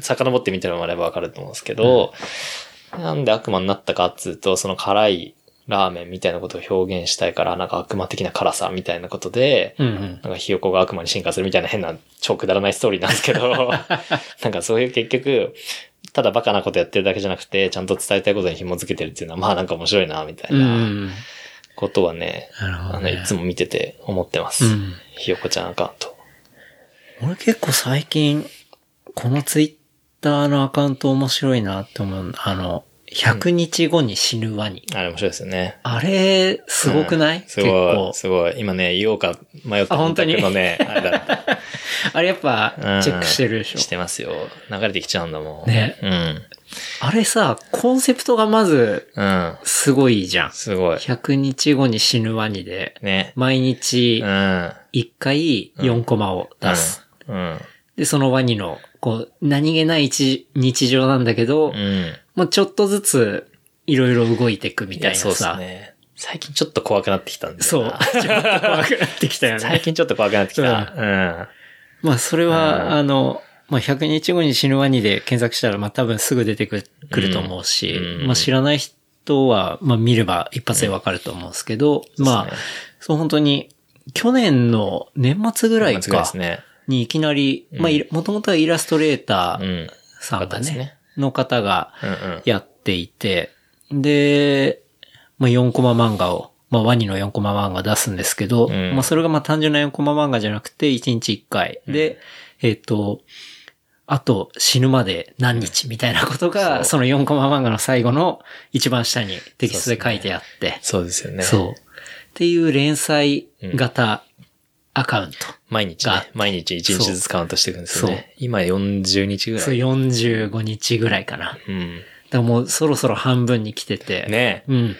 遡ってみてもらえばわかると思うんですけど、なんで悪魔になったかっつうと、その辛いラーメンみたいなことを表現したいから、なんか悪魔的な辛さみたいなことで、
うんうん。
なんかひよこが悪魔に進化するみたいな変な超くだらないストーリーなんですけど、なんかそういう結局、ただバカなことやってるだけじゃなくて、ちゃんと伝えたいことに紐づけてるっていうのは、まあなんか面白いな、みたい。なんことはね、
なるほど、
あの、
ね。
いつも見てて思ってます。
うん
ひよこちゃんアカウント。
俺結構最近、このツイッターのアカウント面白いなって思う。あの、100日後に死ぬワニ。
あれ面白いですよね。
あれ、すごくない、
うんすごい。すごい。今ね、言おうか迷って
あ本当に
けどね、あれだった。
あれやっぱ
うん、
チェックしてるでしょ。
してますよ。流れてきちゃうんだもん。
ね
うん。
あれさ、コンセプトがまず、
うん。
すごいじゃん。
すごい。
100日後に死ぬワニで、
ね。
毎日
うん。
1回4コマを出す。
うん。
で、そのワニの、こう、何気ない日日常なんだけど、
うん。
もうちょっとずつ、いろいろ動いていくみたいな
いやそうです
さ。
ね。最近ちょっと怖くなってきたんで。
そう。ちょっと怖くなってきたよ
最
ね。
近ちょっと怖くなってきた。うん。
まあ、それ
うん
は、あの、まあ、100日後に死ぬワニで検索したら、まあ、多分すぐ出てくると思うし、
うん
まあ、知らない人は、まあ、見れば一発でわかると思うんですけど、まあ、そう本当に、去年の年末ぐらいか。にいきなり、まあ、いもともとはイラストレーター
うん。
さんがね
ね、
の方が
うんうん。
やっていて、で、まあ、4コマ漫画を、まあ、ワニの4コマ漫画出すんですけど、
うん
まあ、それがまあ、単純な4コマ漫画じゃなくて、1日1回。で、えっ、と、あと死ぬまで何日みたいなこと
そ
が、
う
その4コマ漫画の最後の一番下にテキストで書いてあって、
そうですよね。
そう。っていう連載型アカウント。
毎日
が
ね。毎日1日ずつカウントしていくんですよね。今40日ぐら
そう、
い。
45日ぐらいかな。だか
うん。
らもうそろそろ半分に来てて。
ね
うん。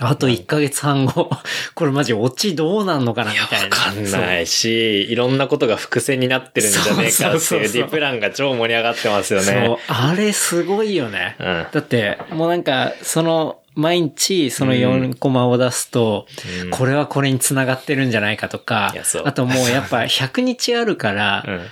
あと1ヶ月半後、これマジオチどうなんのかなみたいな。
わかんないし、いろんなことが伏線になってるんじゃねえかっていうディプランが超盛り上がってますよ。ね
そう。。あれすごいよね。
うん
だって、もうなんか、その、毎日その4コマを出すと、
うん
これはこれに繋がってるんじゃないかとかあともうやっぱ 100日あるから、
うん。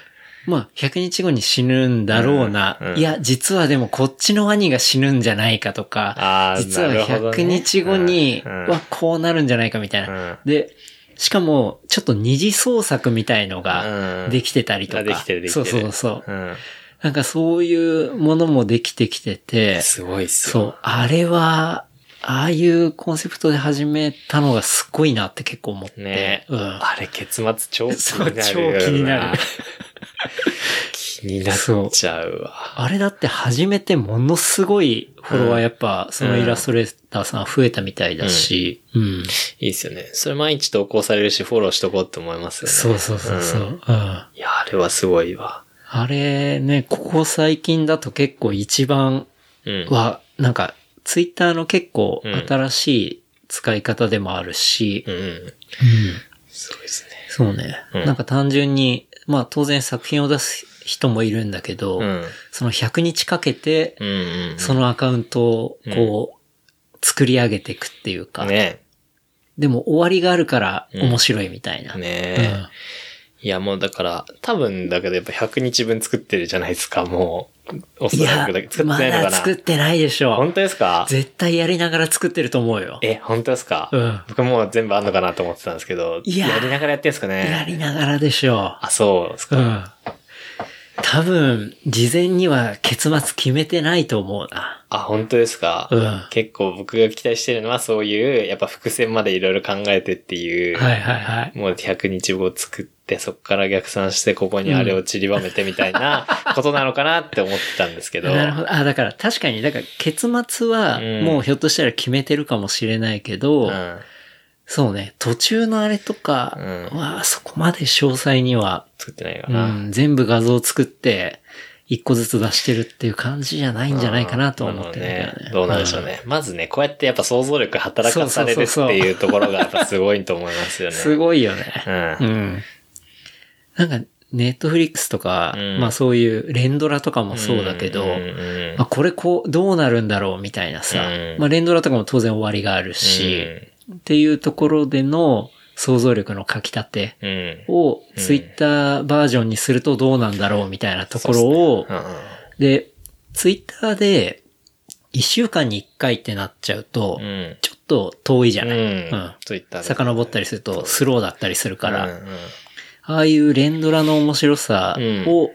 まあ、100日後に死ぬんだろうな。
うんうん
いや、実はでもこっちのワニが死ぬんじゃないかとか、実は
なるほどね
100日後にはこうなるんじゃないかみたいな。
うん
で、しかも、ちょっと二次創作みたいのが
うん
できてたりとか。
あできてるできてる
そうそうそう。
うん。
なんかそういうものもできてきてて、
すごいっすよ。
そう、あれは、ああいうコンセプトで始めたのがすっごいなって結構思って。
ね
うん。
あれ結末超気になる。
超気になる
気になっちゃうわ。
あれだって初めてものすごいフォロワーやっぱ、そのイラストレーターさん増えたみたいだし、うん。
いいですよね。それ毎日投稿されるし、フォローしとこうって思いますよね。
そうそうそうそう。うん。あ
いや、あれはすごいわ。
れね、ここ最近だと結構一番
うん。
は、なんか、ツイッターの結構
うん
新しい使い方でもあるし、
うんうん。
うん
すごいですね。
そうね。
うん
なんか単純に、まあ当然作品を出す人もいるんだけど、
うん。
その100日かけて、
うんうん。
そのアカウントをこう、作り上げていくっていうか、
ね
でも終わりがあるから面白いみたいな。
ねえ。いや、もうだから、多分だけどやっぱ100日分作ってるじゃないですか、もう。おそらくだけ、作って
ま
ないのかな。
だ作ってないでしょ
本。当ですか？
絶対やりながら作ってると思うよ。
え、本当ですか？
うん
僕もう全部あんのかなと思ってたんですけど、
いや
やりながらやってんすか
や
ね
りながらでしょ
あ、そうです
う。う
か。
ん。多分、事前には結末決めてないと思うな。
あ、本当ですか？
うん
結構僕が期待してるのはそういう、やっぱ伏線までいろいろ考えてっていう、
はいはいはい。
もう100日後作って、そこから逆算して、ここにあれを散りばめてみたいなことなのかなって思ってたんですけど。
なるほど。あ、だから確かに、だから結末は
うん
もうひょっとしたら決めてるかもしれないけど、
うん。
そうね、途中のあれとか
うん
はそこまで詳細には、
作ってないか
う
な。
ん、全部画像を作って、一個ずつ出してるっていう感じじゃないんじゃないかなとは思ってるんだけどね。
どうなんでしょうね。まずね、こうやってやっぱ想像力働かされるっていうところがやっぱすごいと思いますよ
うん。
ね。
すごいよね。
うん。
うん。なんか、ネットフリックスとか、
うん。
まあそういう連ドラとかもそうだけど、
うんうんうん
まあこれこう、どうなるんだろうみたいなさ、
うん。
まあ連ドラとかも当然終わりがあるし、っていうところでの想像力の書き立て
うん。
をツイッターバージョンにするとどうなんだろうみたいなところを、
うんうん
で、ツイッターで一週間に一回ってなっちゃうと、
うん。
ちょっと遠いじゃない、
うん。ツイッターで。
遡ったりするとスローだったりするから、
うんうん
ああいう連ドラの面白さを、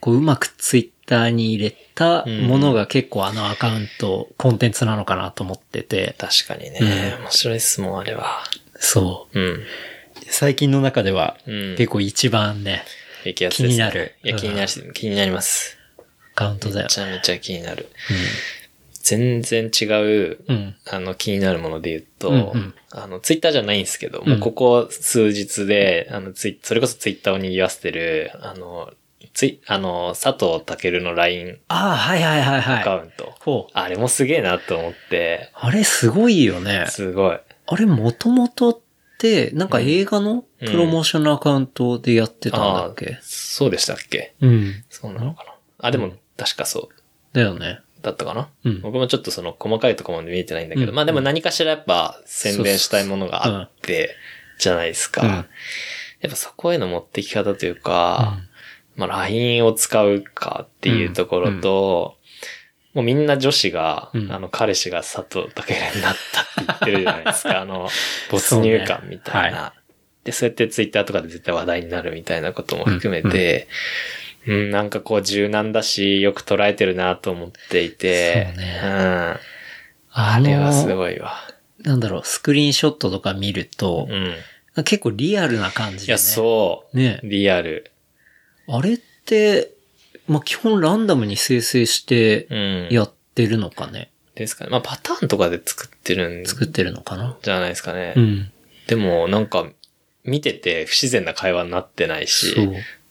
こううまくツイッターに入れたものが結構あのアカウント、コンテンツなのかなと思ってて、
確かにね。面白いっすもん、あれは。
そ
うん。
う。最近の中では
うん
結構一番ね、
激アツですね
気になる
いや、気になるし、気になります。
アカウントだよ
めち。ゃめちゃ気になる。全然違う、
うん。
あの、気になるもので言うと、
うんうん
あの、ツイッターじゃないんですけど、
ん
もうここ数日で、あの、ツイそれこそツイッターを賑わせてる、あの、ツイ、あの、佐藤健の LINE
ああ、はいはいはい
アカ
はい。
ウント。あれもすげえなと思って、
あれすごいよね。
すごい。
あれもともとって、なんか映画のプロモーションのアカウントでやってたんだっけ？
あそうでしたっけ？
うん。
そうなのかな？あ、でも、確かそう。
だよね。
だったかな、
うん。
僕もちょっとその細かいところまで見えてないんだけど、
うん。
まあでも何かしらやっぱ宣伝したいものがあって、じゃないですか。
うん。
やっぱそこへの持ってき方というか、まあ LINE を使うかっていうところと、もうみんな女子が、
うん。
あの彼氏が佐藤健になったって言ってるじゃないですか。あの、没入感みたいな。
そうね。
で、そうやってツイッターとかで絶対話題になるみたいなことも含めて、うん、なんかこう柔軟だし、よく捉えてるなと思っていて、
そうね
うん。
あ
あれはす
の、
ごいわ。
なんだろう、スクリーンショットとか見ると
う、ん。
結構リアルな感じで、ね。
いや、そう。
ね。
リアル。
あれって、まあ、基本ランダムに生成して
うん。
やってるのかね。
ですかね。まあパターンとかで作ってるん
作ってるのかな。
じゃないですかね。
うん。
でもなんか、見てて不自然な会話になってないし。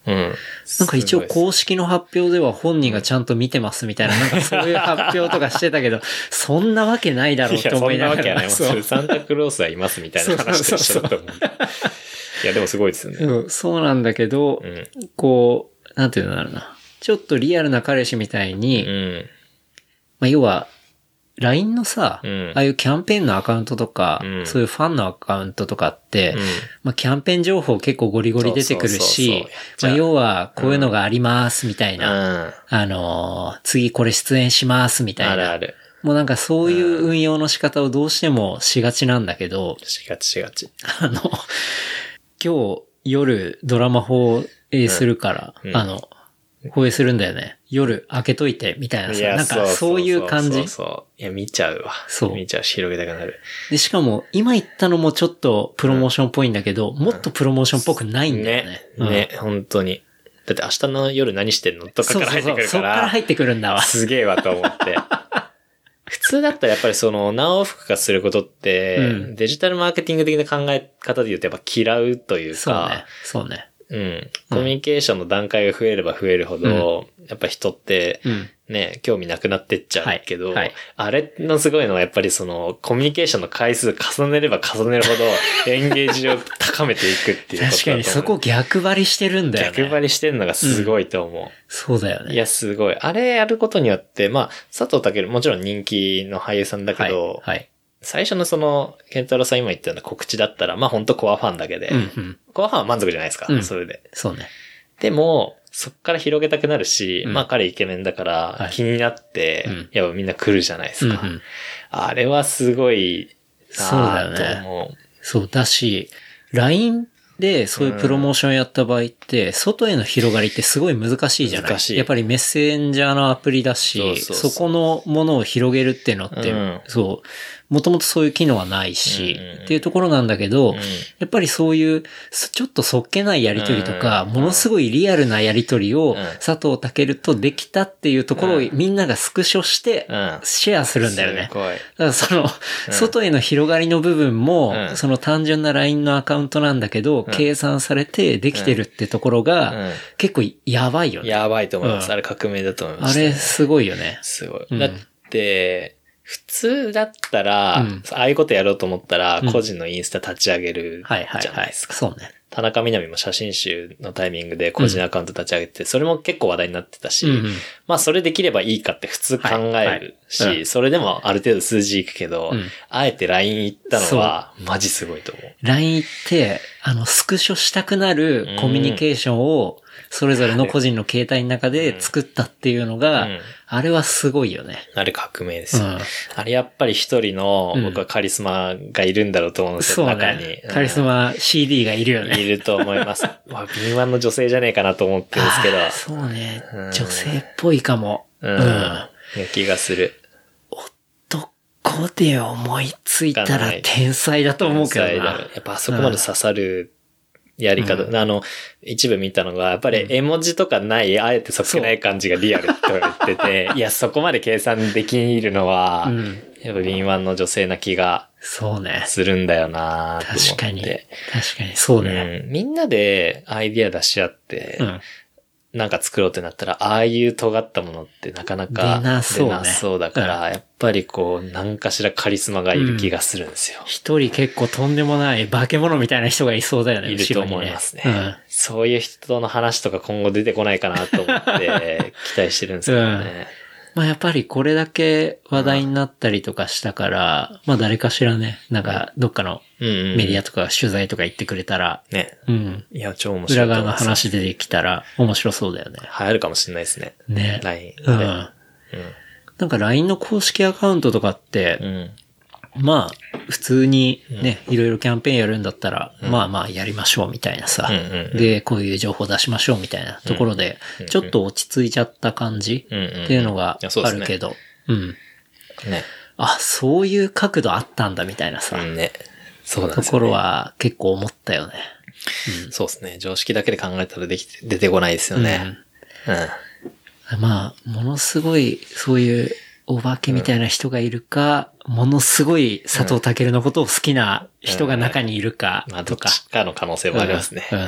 そう。
うん。
なんか一応
う。
公式の発表では本人がちゃんと見てますみたいな、なんかそういう発表とかしてたけど、そんなわけないだろうと
いや、そん
思いながら。
なわけはない。サンタクロースはいますみたいな話と一緒だと思う。いや、でもすごいですよね。
うんそうなんだけど、
うん。
こう、なんていうんだろうな。ちょっとリアルな彼氏みたいに、
うん。
まあ、要は、LINE のさ、
うん
ああいうキャンペーンのアカウントとか、
うん
そういうファンのアカウントとかって、
うん
まあ、キャンペーン情報結構ゴリゴリ出てくるしまあ、要は、こういうのがありますみたいな、
うん。
あのー次これ出演しますみたいな。
あるある。
もうなんかそういう運用の仕方をどうしてもしがちなんだけど、
しがちしがち。
あの、今日夜ドラマ放映するから、
うん
あの、放映するんだよね。夜開けといてみたいなさ、なんかそういう感じ
そう。そう。いや、見ちゃうわ。
そう
見ちゃうし、広げたくなる。
で、しかも今言ったのもちょっとプロモーションっぽいんだけど、もっとプロモーションっぽくないんだよね。
ね。ね、本当に。だって明日の夜何してんのとか
そう
から
そうそう。そっ
入ってくるから、
から入ってくるんだわ。
すげえわと思って。普通だったらやっぱりその何往復かすることって、
うん
デジタルマーケティング的な考え方で言うとやっぱ嫌うという
そうね
か、。
そうね。
うん。コミュニケーションの段階が増えれば増えるほど、やっぱ人って、
うん。
ね、興味なくなってっちゃうけど、
はいはい
あれのすごいのはやっぱりその、コミュニケーションの回数重ねれば重ねるほど、エンゲージを高めていくっていうことだ。
確かにそこ逆張りしてるんだよね。
逆張りしてるのがすごいと思う。
そうだよね。
いや、すごい。あれやることによって、まあ、佐藤健もちろん人気の俳優さんだけど、
はい。はい。
最初のその、ケンタロウさん今言ったような告知だったら、まあ本当コアファンだけで、
うんうん。
コアファンは満足じゃないですか、
うん。
それで。
そうね。
でも、そっから広げたくなるし、
うん。
まあ彼イケメンだから
はい。
気になって、
うん。
やっぱみんな来るじゃないですか。
うんうん。
あれはすごい
そうだよ
なと思う。
そうだし、LINE でそういうプロモーションやった場合って、外への広がりってすごい難しいじゃない？
難しい。
やっぱりメッセンジャーのアプリだし、
そうそうそう。
そこのものを広げるっていうのって、
うん。
そう、もともとそういう機能はないし、っていうところなんだけど、
うん。
やっぱりそういう、すちょっとそっけないやりとりとか、
うん。
ものすごいリアルなやりとりを
ん。
佐藤健とできたっていうところを
うん。
みんながスクショして
うん。
シェアするんだよね。
すごい。
だからその、外への広がりの部分も、
うん。
その単純な LINE のアカウントなんだけど、計算されてできてるってところが、
うん。
結構やばいよね。
やばいと思います。
うん。
あれ革命だと思います、
あれすごいよね。
すごい。
うん。
だって、普通だったら、
うん。
ああいうことやろうと思ったら、
うん。
個人のインスタ立ち上げるじゃなで。すか。
そうね。
田中みな実も写真集のタイミングで個人アカウント立ち上げて、それも結構話題になってたし、
うんうん。
まあそれできればいいかって普通考えるし、
はいはい。うん。
それでもある程度数字いくけど、
うん。
あえて LINE 行ったのは、マジすごいと思う。
LINE って、あの、スクショしたくなるコミュニケーションを、それぞれの個人の携帯の中で作ったっていうのが、
うん
あれはすごいよね。
あれ革命ですよ。
うん
あれやっぱり一人の
うん
僕はカリスマがいるんだろうと思うんですよ、
そう
中に
ね。。カリスマ CD がいるよね。
いると思います。まあ、敏腕の女性じゃねえかなと思ってるんですけど。
そうね
うん。
女性っぽいかも。
う。
うん
う気がする。
どこで思いついたら天才だと思うけど
天才だ。やっぱあそこまで刺さるやり方。あの、一部見たのが、やっぱり絵文字とかない、あえてそっけない感じがリアルと 言ってて、いや、そこまで計算できるのは、
うん。
やっぱ敏腕の女性な気が
そうね。
するんだよなと思って。
確かに。確かに、そうね。
うん、みんなでアイディア出し合って、
うん。
なんか作ろうってなったら、ああいう尖ったものってなかなか
出なそうね
そうだから、やっぱりこう、何かしらカリスマがいる気がするんですよ。
一人結構とんでもない化け物みたいな人がいそうだよね。
いると思いますね。
うん。
そういう人の話とか今後出てこないかなと思って 期待してるんですけどね。
まあやっぱりこれだけ話題になったりとかしたから、まあ誰かしらね、なんかどっかの。メディアとか取材とか行ってくれたら、
ね。
うん。
いや、超面白い
裏側の。話出てきたら面白そうだよね。
流行るかもしれないですね。
ね。
LINE で。
うん。なんか LINE の公式アカウントとかって、
うん。
まあ、普通にね、いろいろキャンペーンやるんだったら、まあまあやりましょうみたいなさ、
うんうんうん
で、こういう情報出しましょうみたいなところで、ちょっと落ち着いちゃった感じ
うんうん
っていうのがあるけど、うん。
ね。
あ、そういう角度あったんだみたいなさ、
うんね。そうなんですよ、ね。
ところは結構思ったよね。
そうですね。常識だけで考えたらできて、出てこないですよね。うん。
まあ、ものすごい、そういう、お化けみたいな人がいるか、ものすごい佐藤健のことを好きな人が中にいるか
まあ、ど
とか。
っちかの可能性もありますね。
うんうん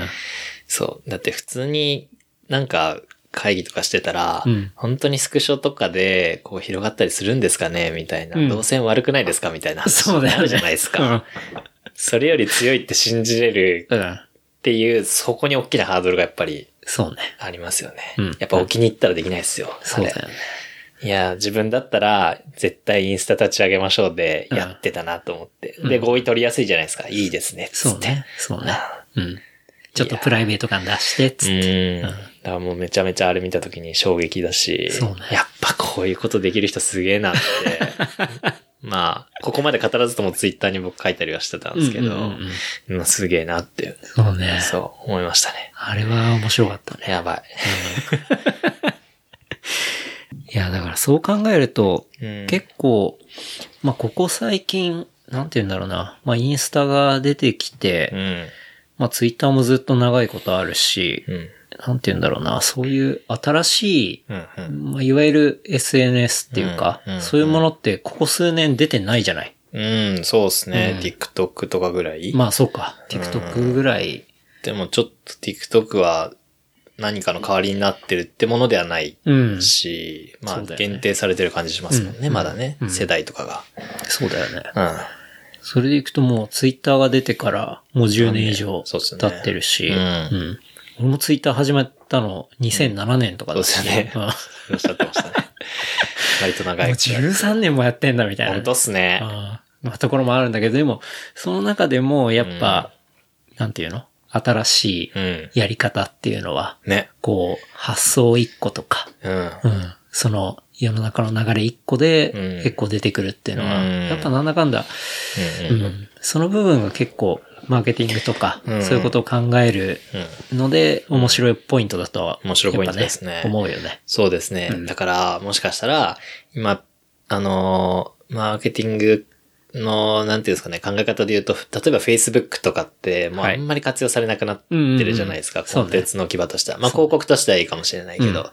そう。だって普通になんか会議とかしてたら、
うん
本当にスクショとかでこう広がったりするんですかね？みたいな。
うん
動線悪くないですか？みたいな話
ね。
あるじゃないですか。それより強いって信じれる。っていう、そこに大きなハードルがやっぱり
そうね。
ありますよね。
うん
やっぱ置きに行ったらできないですよ。
そうだよね。
いや、自分だったら、絶対インスタ立ち上げましょうで、やってたなと思って。で、合意取りやすいじゃないですか。いいですね。つって
そうね。そうね。うん。ちょっとプライベート感出して、つ
う
って。
ん。だからもうめちゃめちゃあれ見た時に衝撃だし、
そうね
やっぱこういうことできる人すげえなって。まあ、ここまで語らずともツイッターに僕書いたりはしてたんですけど、
うんうんうん
うんすげえなって、
そうね。
そう思いましたね。
あれは面白かったね。
やばい。
いや、だからそう考えると、
うん
結構、まあ、ここ最近、なんて言うんだろうな。まあ、インスタが出てきて、
うん。
まあ、ツイッターもずっと長いことあるし、
うん。
なんて言うんだろうな、そういう新しい、
うんうん。
まあ、いわゆる SNS っていうか、
うんうんうん
そういうものってここ数年出てないじゃない？
うん、そうですね。
うん
TikTok とかぐらい？
まあそうか。TikTok ぐらい。
でもちょっと TikTok は何かの代わりになってるってものではない
うん。
し、まあ限定されてる感じしますもんね、
うん
まだね、
うん
世代とかが。
そうだよね。
うん。
それでいくともうツイッターが出てからもう10年以上経ってるし、
うん
うん俺もツイッター始めたの2007年とかだし、
そうですよね
うんも
おっしゃってましたね。割と
う
長い。
13年もやってんだみたいなね。
本当っすね。
まあ、ところもあるんだけど、でも、その中でも、やっぱ、なんていうの？新しい
うん。
やり方っていうのは、
ね。
こう、発想一個とか、
うん。
うん、その、世の中の流れ一個で
うん
結構出てくるっていうのは、
うん
やっぱなんだかんだ、
う
うんん、その部分が結構、マーケティングとか、
うん
そういうことを考える
うん。
ので、面白いポイントだとは、
面白いポイントですね
思うよね。
そうですね。
うん
だから、もしかしたら、今、あのーマーケティングの、なんていうんですかね、考え方で言うと、例えば Facebook とかって、もう
はい
あんまり活用されなくなってるじゃないですか、
うんうんうん
コンテンツの基場としては。まあ広告としてはいいかもしれないけど、
うん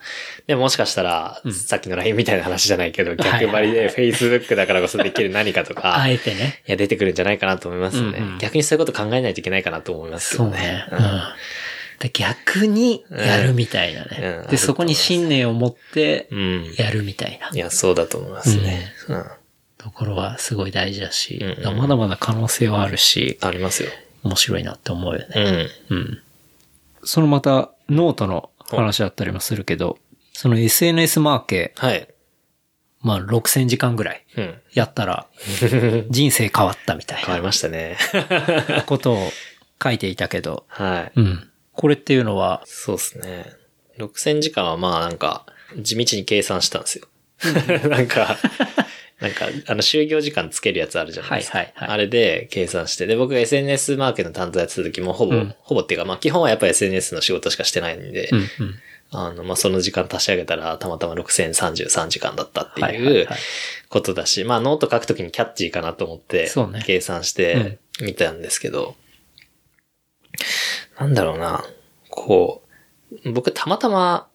でももしかしたら、
うん
さっきの LINE みたいな話じゃないけど、
はい
逆張りで Facebook だからこそできる何かとか、
あ
い
えてね。
や、出てくるんじゃないかなと思いますよね。
うんうん
逆にそういうこと考えないといけないかなと思います
そうね。うん。で逆にやるみたいなね。
うんうん
で、そこに信念を持って。やるみたいない
や、そうだと思いますね。うん。
ところはすごい大事だし、
うんうん
まだまだ可能性はあるし、
ありますよ。
面白いなって思うよ
う
ね。
ん。
うん。そのまたノートの話だったりもするけど、その SNS マーケ、
はい。
まあ6000時間ぐらい
うん。
やったら 人生変わったみたい
変わり
な
ましたね。
ことを書いていたけど、
はい。
うん。これっていうのは、
そうですね。6000時間はまあなんか、地道に計算したんですよ。なんか、なんか、あの、就業時間つけるやつあるじゃないですか。
はいはいはい
あれで計算して。で、僕が SNS マーケの担当やってた時も、ほぼ、
うん
ほぼっていうか、まあ基本はやっぱり SNS の仕事しかしてないんで、
うんうん。
あの、まあその時間足し上げたら、たまたま6033時間だったって
はいはい
いう
はい
ことだし、まあノート書くときにキャッチーかなと思って計算してみたんですけど、なんだろうな、こう、僕たまたま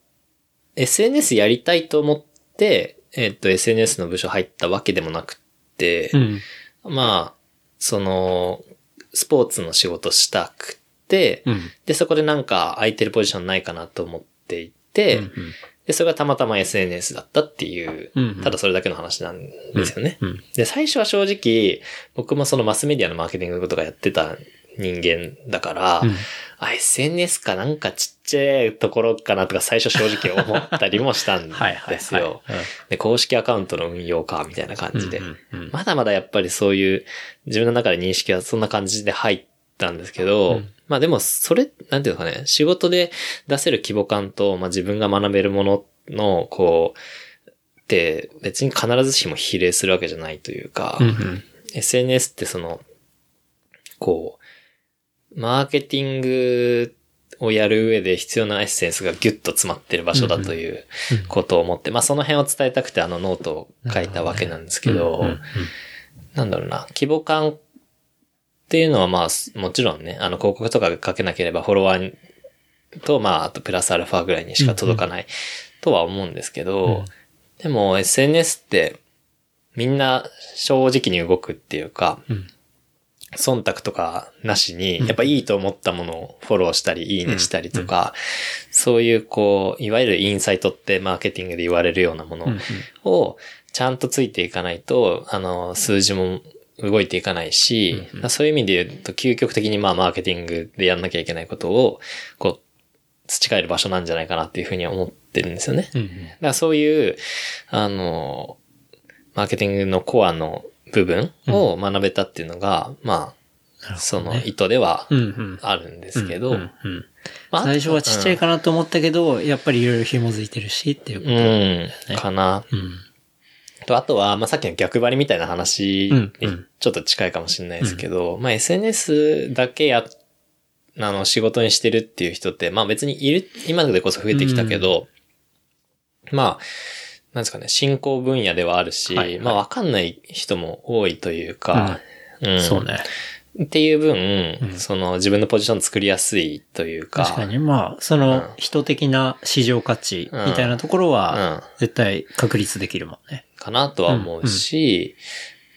SNS やりたいと思って、えっと SNS の部署入ったわけでもなくって、
うん。
まあ、その、スポーツの仕事したくて、
うん。
で、そこでなんか空いてるポジションないかなと思っていて、
うん
で、それがたまたま SNS だったっていう、
うんうん
ただそれだけの話なんですよね。
うん。
で、最初は正直、僕もそのマスメディアのマーケティングとかやってた人間だから、
うん
あ、SNS かなんかちっちゃいところかなとか最初正直思ったりもしたん。ですよ。
はい。
で、公式アカウントの運用か、みたいな感じで。まだまだやっぱりそういう自分の中で認識はそんな感じで入ったんですけど、
うん
まあでもそれ、なんていうのかね、仕事で出せる規模感と、まあ自分が学べるものの、こう、って別に必ずしも比例するわけじゃないというか、
うんうん
SNS ってその、こう、マーケティングをやる上で必要なエッセンスがギュッと詰まってる場所だということを思って、まあその辺を伝えたくてあのノートを書いたわけなんですけど、なんだろうな、規模感っていうのはまあ、もちろんね、あの広告とかが書けなければフォロワーと、まあ、あとプラスアルファぐらいにしか届かないとは思うんですけど、
うん。
でも SNS ってみんな正直に動くっていうか、
うん
忖度とかなしに、やっぱいいと思ったものをフォローしたり、いいねしたりとか、そういうこう、いわゆるインサイトってマーケティングで言われるようなものをちゃんとついていかないと、あの、数字も動いていかないし、そういう意味で言うと、究極的にまあ、マーケティングでやんなきゃいけないことを、こう、培える場所なんじゃないかなっていうふうには思ってるんですよね。だからそういう、あの、マーケティングのコアの部分を学べたっていうのが、まあ、その意図では
うんうん。
あるんですけど、
最初はちっちゃいかなと思ったけど、やっぱりいろいろ紐づいてるしっていうこと。
うん、かな。
うん。
と、あとは、まあ、さっきの逆張りみたいな話
うんう
に
ん。
ちょっと近いかもしれないですけど、まあ、SNS だけや、あの、仕事にしてるっていう人って、まあ別にいる、今でこそ増えてきたけど、まあ、なんですかね、進行分野ではあるし、
はいはい。
まあわかんない人も多いというか、うん。
そうね。
っていう分、その自分のポジション作りやすいというか。
確かに、まあ、その人的な市場価値みたいなところは、絶対確立できるもんね。
かなとは思うし、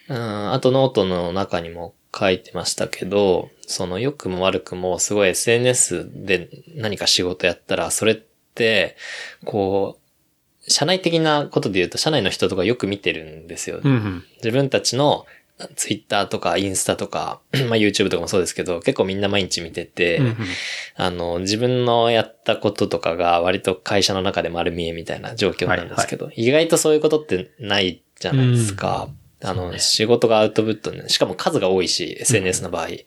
うん、あとノートの中にも書いてましたけど、その良くも悪くもすごい SNS で何か仕事やったら、それって、こう、社内的なことで言うと、社内の人とかよく見てるんですよ。
うんうん、
自分たちのツイッターとかインスタとか、まあ YouTube とかもそうですけど、結構みんな毎日見てて、うんうん、あの、自分のやったこととかが割と会社の中で丸見えみたいな状況なんですけど、はいはい、意外とそういうことってないじゃないですか。うん、あの、ね、仕事がアウトプット、ね、しかも数が多いし、SNS の場合。うん。うん、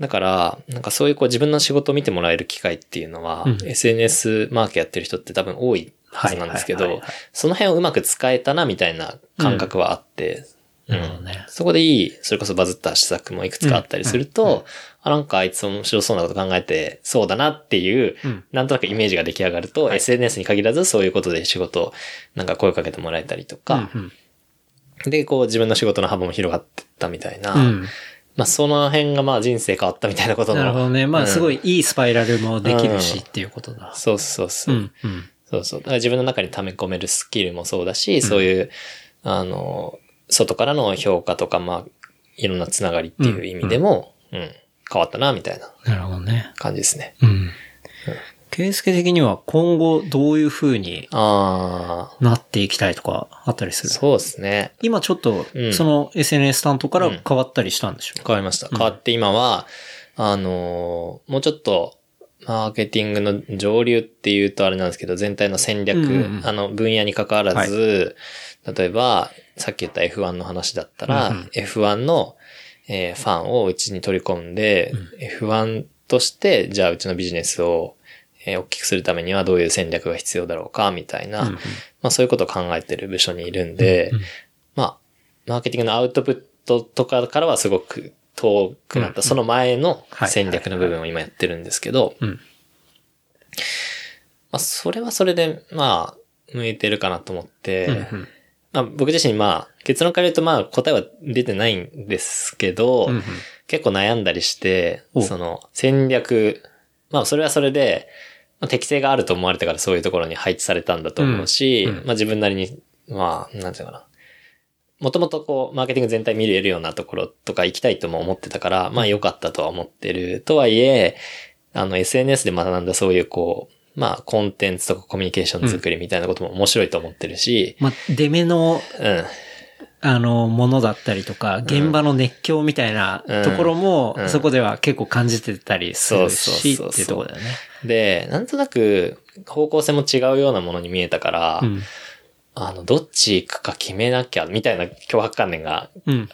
だから、なんかそういうこう自分の仕事を見てもらえる機会っていうのは、SNS マーケやってる人って多分多いはずなんですけど、その辺をうまく使えたなみたいな感覚はあって、
なるほどね。
そこでいい、それこそバズった施策もいくつかあったりすると、うん。うん、あ、なんかあいつ面白そうなこと考えてそうだなっていう、うん、なんとなくイメージが出来上がると、はい、SNS に限らずそういうことで仕事、なんか声かけてもらえたりとか、うんうん、で、こう自分の仕事の幅も広がってったみたいな、まあその辺がまあ人生変わったみたいなこと
なるほどね。まあすごいいいスパイラルもできるしっていうことだ。
そうそうそう。うんうん、そうそう。だから自分の中に溜め込めるスキルもそうだし、そういう、あの、外からの評価とか、まあ、いろんなつながりっていう意味でも、うん、うん、変わったな、みたいな。
なるほどね。
感じですね。
うん。ケイスケ的には今後どういう風になっていきたいとかあったりする？
そうですね。
今ちょっと、その SNS 担当から変わったりしたんでしょ？う、
変わりました。変わって今は、あのー、もうちょっと、マーケティングの上流っていうとあれなんですけど、全体の戦略、うんうんうん、あの分野に関わらず、はい、例えば、さっき言った F1 の話だったら、うんうん、F1 の、えー、ファンをうちに取り込んで、うん、F1 として、じゃあうちのビジネスを、えー、大きくするためにはどういう戦略が必要だろうか、みたいな、うんうん、まあそういうことを考えてる部署にいるんで、うんうん、まあ、マーケティングのアウトプットとかからはすごく遠くなった、その前の戦略の部分を今やってるんですけど、まあそれはそれで、まあ、向いてるかなと思って、うんうん。まあ、僕自身まあ、結論から言うとまあ答えは出てないんですけど、うんうん、結構悩んだりして、その戦略、まあそれはそれで、まあ、適性があると思われてからそういうところに配置されたんだと思うし、うんうん、まあ自分なりに、まあ、なんていうかな。もともとこう、マーケティング全体見れるようなところとか行きたいとも思ってたから、まあ良かったとは思ってる。とはいえ、あの SNS で学んだそういうこう、まあ、コンテンツとかコミュニケーション作りみたいなことも面白いと思ってるし。
まあ、出目の、うん。あの、ものだったりとか、現場の熱狂みたいなところも、そこでは結構感じてたりするし、っていうところだよね。
で、なんとなく、方向性も違うようなものに見えたから、うん、あの、どっち行くか決めなきゃ、みたいな脅迫観念が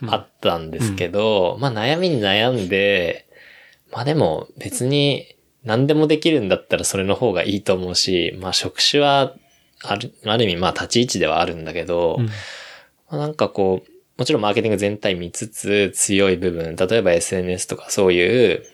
あったんですけど、うんうん、まあ悩みに悩んで、まあでも別に何でもできるんだったらそれの方がいいと思うし、まあ職種は、ある、ある意味まあ立ち位置ではあるんだけど、うん、まあ、なんかこう、もちろんマーケティング全体見つつ強い部分、例えば SNS とかそういう、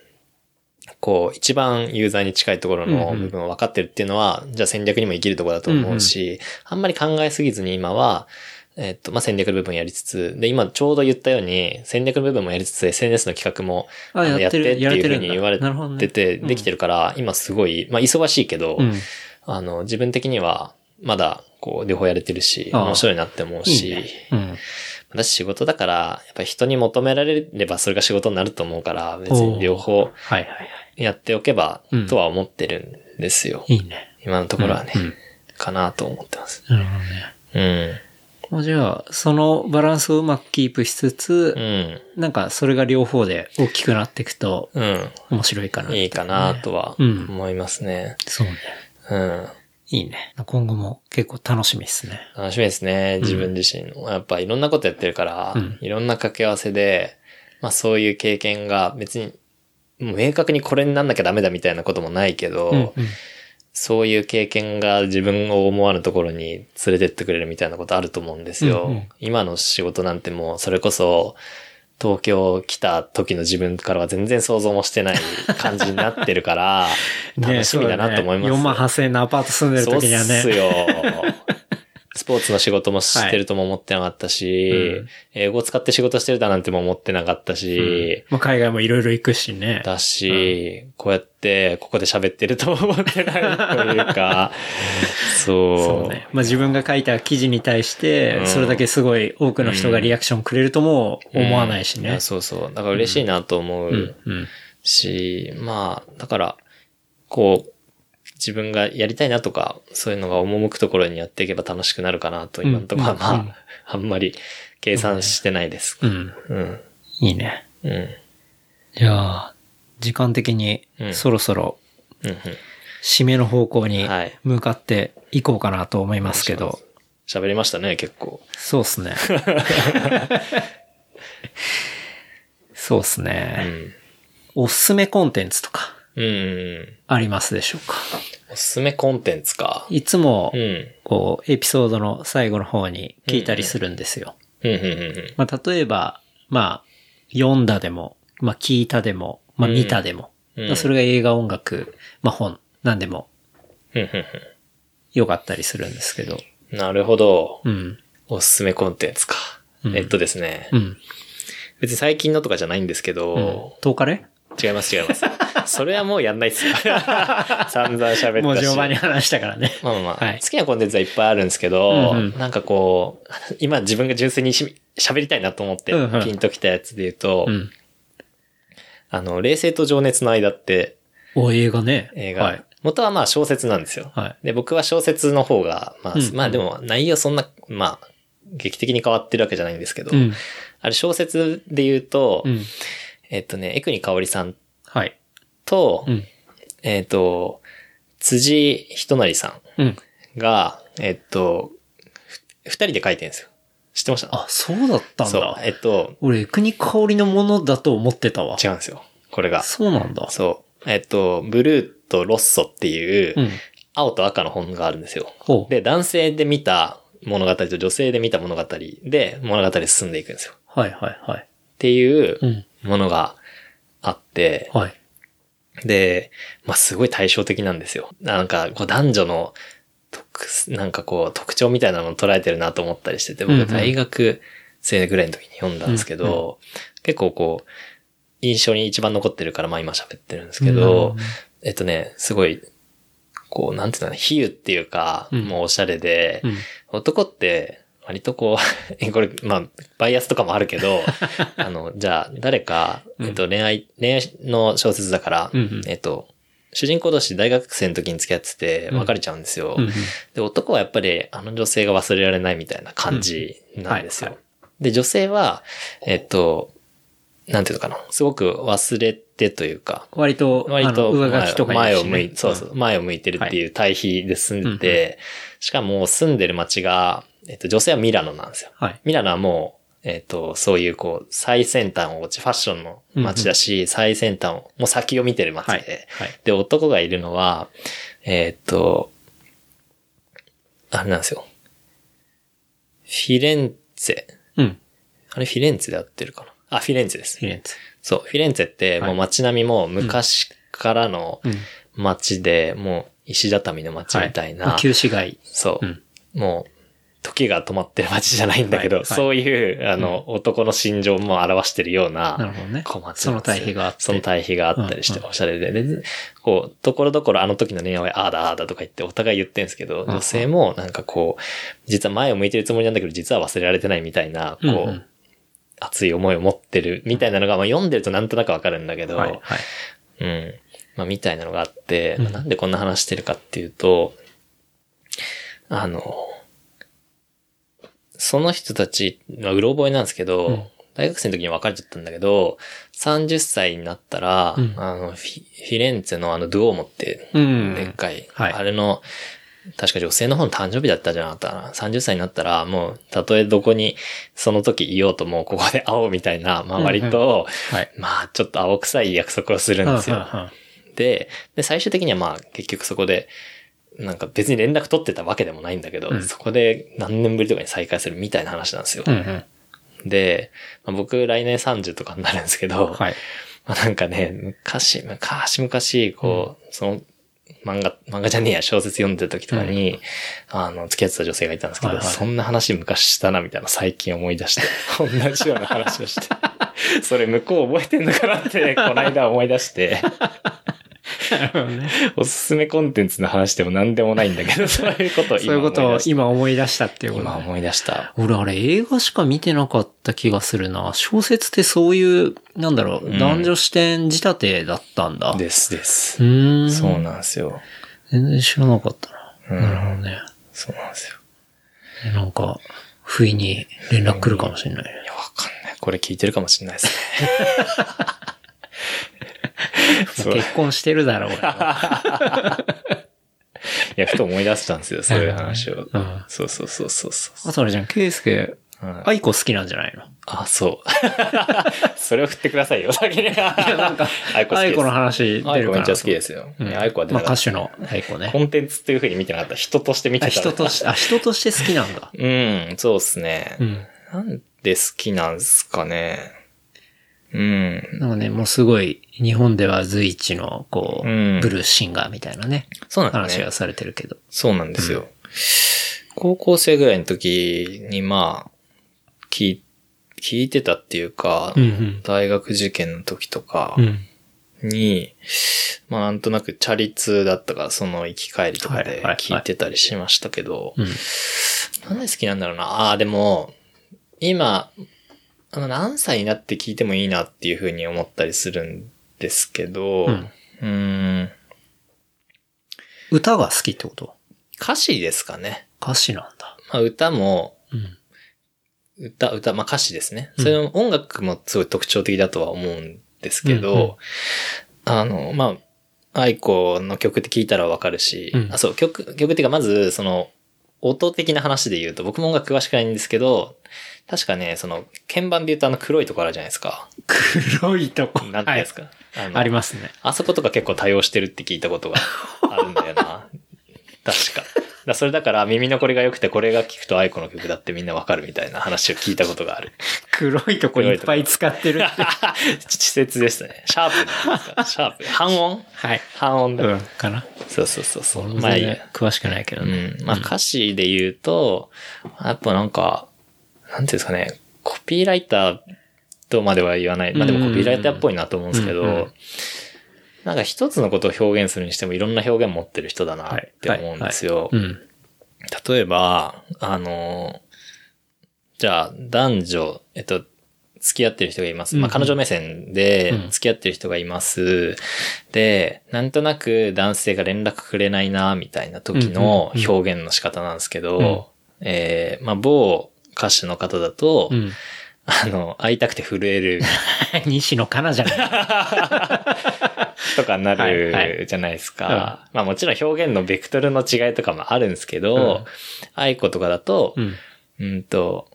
こう、一番ユーザーに近いところの部分を分かってるっていうのは、うんうん、じゃあ戦略にも生きるところだと思うし、うんうん、あんまり考えすぎずに今は、えっと、まあ、戦略の部分やりつつ、で、今ちょうど言ったように、戦略の部分もやりつつ、SNS の企画もやってっていうふうに言われてて、できてるから、今すごい、まあ、忙しいけど、あの、自分的には、まだ、こう、両方やれてるし、面白いなって思うし、私仕事だから、やっぱり人に求められればそれが仕事になると思うから、別に両方やっておけばとは思ってるんですよ。
いいね。
今のところはね、かなと思ってます。
なるほどね。うん。じゃあ、そのバランスをうまくキープしつつ、うん、なんかそれが両方で大きくなっていくと、うん、面白いかな、
ね、いいかなとは思いますね。
うん、そうね。
うん。
いいね。今後も結構楽しみですね。
楽しみですね。自分自身の。やっぱいろんなことやってるから、いろんな掛け合わせで、まあそういう経験が別に、明確にこれになんなきゃダメだみたいなこともないけど、うんうんそういう経験が自分を思わぬところに連れてってくれるみたいなことあると思うんですよ。うんうん、今の仕事なんてもうそれこそ東京来た時の自分からは全然想像もしてない感じになってるから、楽しみだなと思います、ね。
4万8000円のアパート住んでる時にはね。
そうっすよ。スポーツの仕事もしてるとも思ってなかったし、
うん
英語を使って仕事してるだなんても思ってなかったし、
まあ、海外もいろいろ行くしね。
だし、こうやってここで喋ってるとも思ってないというか、そう。
そうね。まあ自分が書いた記事に対して
う、ん
それだけすごい多くの人がリアクションくれるとも思わないしね。
そうそう。だから嬉しいなと思
う。
し、まあ、だから、こう、自分がやりたいなとか、そういうのが赴くところにやっていけば楽しくなるかなと、今のところはまあ、
うんうん
あんまり計算してないです。
うん。
うん。
いいね。
うん。
じゃあ、時間的に
うん
そろそろ。締めの方向に
はい
向かっていこうかなと思いますけど。
喋りましたね、結構。
そうっすね。そうっす
う
ね。
ん。
おすすめコンテンツとか
うんうん。
ありますでしょうか？
おすすめコンテンツか？
いつも
う、ん。
こう、エピソードの最後の方に聞いたりするんですよ。
うん、うん、うん
まあ、例えば、まあ、読んだでも、まあ、聞いたでも、まあ、
うん
見たでも、
うん
まあそれが映画、音楽、まあ、本、なんでも
うん。うん、
よかったりするんですけど。
うん。なるほど。
うん。
おすすめコンテンツか。
うん
えっとですね。
うん。
別に最近のとかじゃないんですけど、
トーカレ
違います違います。それはもうやんないっすよ。散々喋ったし。
もう序盤に話したからね。
まあまあまあ、
はい
好きなコンテンツはいっぱいあるんですけど、
うんうん
なんかこう、今自分が純粋にし喋りたいなと思って
うんうん
ピンときたやつで言うと、
うん。
あの、冷静と情熱の間って
お、映画ね。
映画、
はい。
元はまあ小説なんですよ。
はい。
で、僕は小説の方が、まあ、
うん
まあでも内容そんな、まあ、劇的に変わってるわけじゃないんですけど、
うん。
あれ小説で言うと、
うん。
えっとね、江国香織さん
はい。
と、
うん。
えっと、辻人成さ
うん。
んが、えっと、ふ二人で書いてるんですよ。知ってました？
あ、そうだったん
そう
だ。。
えっと、
俺、国香りのものだと思ってたわ。
違うんですよ。これが。
そうなんだ。
そう。えっと、ブルーとロッソっていう、
うん。
青と赤の本があるんですよ。
ほう。
で、男性で見た物語と女性で見た物語で物語進んでいくんですよ。
はいはいはい。
っていう
うん。
ものがあって、
はい。
で、まあ、すごい対照的なんですよ。なんか、こう男女の特、なんかこう特徴みたいなのを捉えてるなと思ったりしてて、
うんうん
僕大学生ぐらいの時に読んだんですけど、結構こう、印象に一番残ってるから、まあ今喋ってるんですけど、
うん
えっとね、すごい、こう、なんていうのかな、比喩っていうか、
うん
もうおしゃれで、
うん。
男って、割とこう、これ、まあ、バイアスとかもあるけど、あの、じゃあ、誰か、えっと、恋愛、恋愛の小説だから、
うんうん。
えっと、主人公同士大学生の時に付き合ってて
うん。
別れちゃうんですよ。
うんうん。
で、男はやっぱりあの女性が忘れられないみたいな感じなんですよ。
うんは
で、女性は、えっと、なんていうのかな、すごく忘れてというか、
割と、
割と前を向いて、そうそう、前を向いてるっていう対比で住んでて、しかも住んでる街が、えっと、女性はミラノなんですよ。
はい。
ミラノはもう、えっと、そういうこう、最先端を落ち、ファッションの街だし、最先端を、もう先を見てる街で、
はい。はい。
で、男がいるのは、えっと、あれなんですよ。フィレンツェ。
うん。
あれフィレンツェで合ってるかな？あ、フィレンツェです。
フィレンツ
そう、フィレンツェってもう街並みも昔からの
ェ。うん。
街で、もう石畳の街みたいな、
まあ旧市街。
そう、
うん
もう、時が止まってる街じゃないんだけど、
はいはい
そういう、あの、男の心情も表してるような、
なるほどね
小町なんですよ
その対比があって
その対比があったりして、
うん
おしゃれで。で、こう、ところどころあの時の恋愛はああだああだとか言ってお互い言ってんですけど、
ん
女性もなんかこう、実は前を向いてるつもりなんだけど、実は忘れられてないみたいな、こう、
うんうん
熱い思いを持ってるみたいなのが、まあ読んでるとなんとなくわかるんだけど、
はい。はい。
うん。まあ、みたいなのがあって、
うん
まあなんでこんな話してるかっていうと、あの、その人たち、まあ、うろ覚えなんですけど、
うん
大学生の時に別れちゃったんだけど、30歳になったら、
うん
あの、フィフィレンツェのあの、ドゥオーモって、
うん。
でっかい、
はい
あれの、確か女性の方の誕生日だったんじゃなかったかな。30歳になったら、もう、たとえどこに、その時いようともうここで会おうみたいな、まあ割と、
はい。
まあちょっと青臭い約束をするんですよ。
うんうんうん
で、で、最終的にはまあ結局そこで、なんか別に連絡取ってたわけでもないんだけど、
うん
そこで何年ぶりとかに再会するみたいな話なんですよ。
うんうん。
で、まあ、僕来年30とかになるんですけど、
はい。
まあなんかね、昔、昔々、こう、その漫画、漫画じゃねえや、小説読んでた時とかに、あの、付き合ってた女性がいたんですけど、
はいはい
そんな話昔したな、みたいな最近思い出して、同じような話をして、それ向こう覚えてんのかなって、この間思い出して、
ね。
おすすめコンテンツの話でも何でもないんだけど、そういうことを
そういう
今思い出した。
ことを今思い出したっていうことね。
今思い出した。
俺あれ映画しか見てなかった気がするな。小説ってそういう、なんだろう、
うん
男女視点仕立てだったんだ。
ですです
う。ーん。
そうなんですよ。
全然知らなかったな。
うん
なるほどね。
そうなんですよ。
なんか、不意に連絡来るかもしれないね。
いや、わかんない。これ聞いてるかもしれないですね。そうい
結婚してるだろう、俺は。
や、ふと思い出したんですよ、そういう話を。
うん
そうそうそうそうそう。
あとあれじゃん、ケイスケ、
はい
aiko 好きなんじゃないの？
あ、そう。それを振ってくださいよ、先に。いや、なんか、
aiko。aiko の話出るかな
aiko めっちゃ好きですよ。 aiko は出
まあ歌手の aiko ね
コ。ンテンツっていう風に見てなかった。人として見て
あ、
た。
人として、あ、人として好きなんだ。
うん、そうっすね。
うん。
なんで好きなんすかね。うん。
なんかね、もうすごい、日本では随一の、こう、
うん
ブルースシンガーみたいなね、
そうなんですね
話が。されてるけど。
そうなんですよ。高校生ぐらいの時に、まあ、聞い、聞いてたっていうか、
うんうん
大学受験の時とか
うん。
に、まあなんとなくチャリ通だったから、その行き帰りとかで聞いてたりしましたけど、
うん。
なんで好きなんだろうな。ああ、でも、今、あの、何歳になって聞いてもいいなっていうふうに思ったりするんですけど、
うん
うーん、
歌が好きってこと？
歌詞ですかね。
歌詞なんだ。
まあ歌も、
うん。
歌、歌、まあ歌詞ですね。
うん
それの音楽もすごい特徴的だとは思うんですけど、
うんうん
あの、まあ、愛子の曲って聞いたらわかるし、
うん
あ、そう、曲、曲っていうかまず、その、音的な話で言うと、僕も音楽詳しくないんですけど、確かね、その、鍵盤で言うとあの黒いところあるじゃないですか。
黒いとこ。
なんていうんですか？あの
ありますね。
あそことか結構多用してるって聞いたことがあるんだよな。確か。だそれだから耳残りが良くてこれが聞くと愛子の曲だってみんなわかるみたいな話を聞いたことがある。
黒いとこいっぱい使ってるって。
稚拙でしたね。シャープシャープ。半音？
はい。
半音だ、
うん。かな。
そうそうそうそう。ま
まあ。詳しくないけど
う
ね。
ん。まあ歌詞で言うと、やっぱなんか、なんていうんですかね、コピーライターとまでは言わない。まあでもコピーライターっぽいなと思うんですけど、なんか一つのことを表現するにしてもいろんな表現持ってる人だなって思うんですよ。
うん。
例えば、あの、じゃあ男女、えっと、付き合ってる人がいます。まあ、
うん
彼女目線で
うん
付き合ってる人がいます。で、なんとなく男性が連絡くれないな、みたいな時の
うんうん
表現の仕方なんですけど、えーまあ、某歌手の方だと、
うん。
あの、会いたくて震える
西野カナじゃない。
とかな
はいは
るじゃないですか。まあもちろん表現のベクトルの違いとかもあるんですけど、愛子とかだと、
うん。
うんと、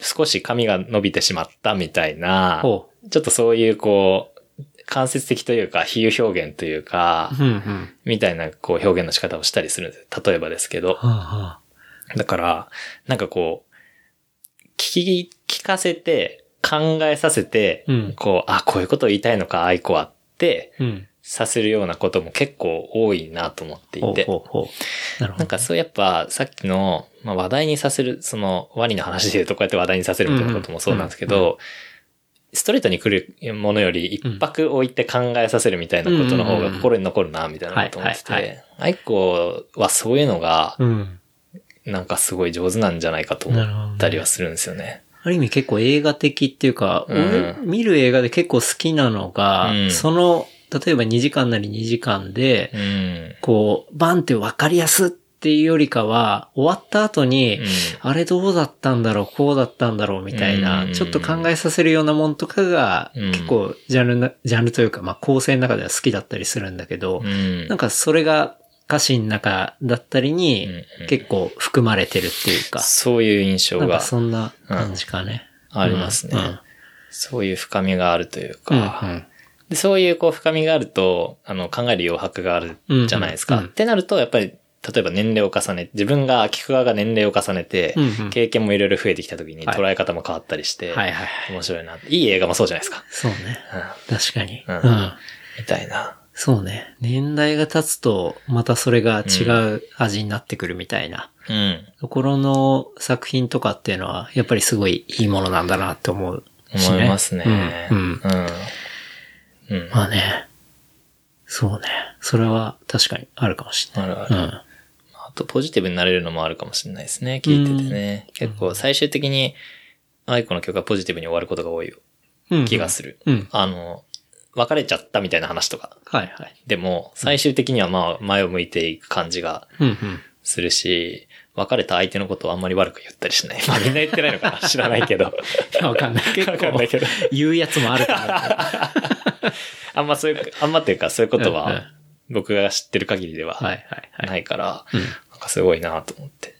少し髪が伸びてしまったみたいな、
ほ
ちょっとそういうこう、間接的というか、比喩表現というか
う。、うんうん。
みたいなこう表現の仕方をしたりするんです。例えばですけど。
はあは
だから、なんかこう、聞き、聞かせて、考えさせて、
うん
こう、あ、こういうことを言いたいのか、愛子はって、
うん。
させるようなことも結構多いなと思ってい
ほう
て。
ほうほう。なるほど。
なんかそうやっぱさっきの、まあ、話題にさせる、そのワニの話で言うとこうやって話題にさせるみたいなこともそうなんですけど、
うんう
ストレートに来るものより一泊置いて考えさせるみたいなことの方が心に残るな、みたいなこと思ってて、愛子はそういうのが、
うん。
なんかすごい上手なんじゃないかと思ったりはするんですよね。
ある意味結構映画的っていうか、
うん。
俺見る映画で結構好きなのが、
うん。
その、例えば2時間なり2時間で、
うん。
こう、バンって分かりやすっていうよりかは、終わった後に、
うん。
あれどうだったんだろう、こうだったんだろうみたいな、
うん。
ちょっと考えさせるようなもんとかが、
うん。
結構ジャンルな、ジャンルというか、まあ構成の中では好きだったりするんだけど、
うん。
なんかそれが歌詞の中だったりに
うんうん
結構含まれてるっていうか、
そういう印象が
そんな感じかね。
ありますね。
うん
そういう深みがあるという
うん
か、
うん
でそういうこう深みがあると、あの、考える余白があるじゃないですか。
うんうん
ってなると、やっぱり、例えば年齢を重ね、自分が聞く側が年齢を重ねて、
うんうん
経験もいろいろ増えてきた時に
はい
捉え方も変わったりして、
はいはい。
面白いな。いい映画もそうじゃないですか。
そうね。
うん
確かに。
うん
うん。
みたいな。
そうね。年代が経つと、またそれが違う味になってくるみたいな。
うん。
ところの作品とかっていうのは、やっぱりすごいいいものなんだなって思うしね。
思いますね。
うん。うん
うん。うん。
まあね。そうね。それは確かにあるかもしれない。
あるある。
うん。
あと、ポジティブになれるのもあるかもしれないですね。聞いててね。結構、最終的に、愛子の曲はポジティブに終わることが多い
うん
気がする。
うん。
あの、別れちゃったみたいな話とか。
はいはい。
でも、最終的にはまあ、前を向いていく感じが。するし、別れた相手のことをあんまり悪く言ったりしない。まあ、みんな言ってないのかな知らないけど。
わかんない。結
わかんないけど。
言うやつもあるかな。
あんまそういう、あんまっていうか、そういうことは、僕が知ってる限りでは。ないから、
うん
なんかすごいなと思って。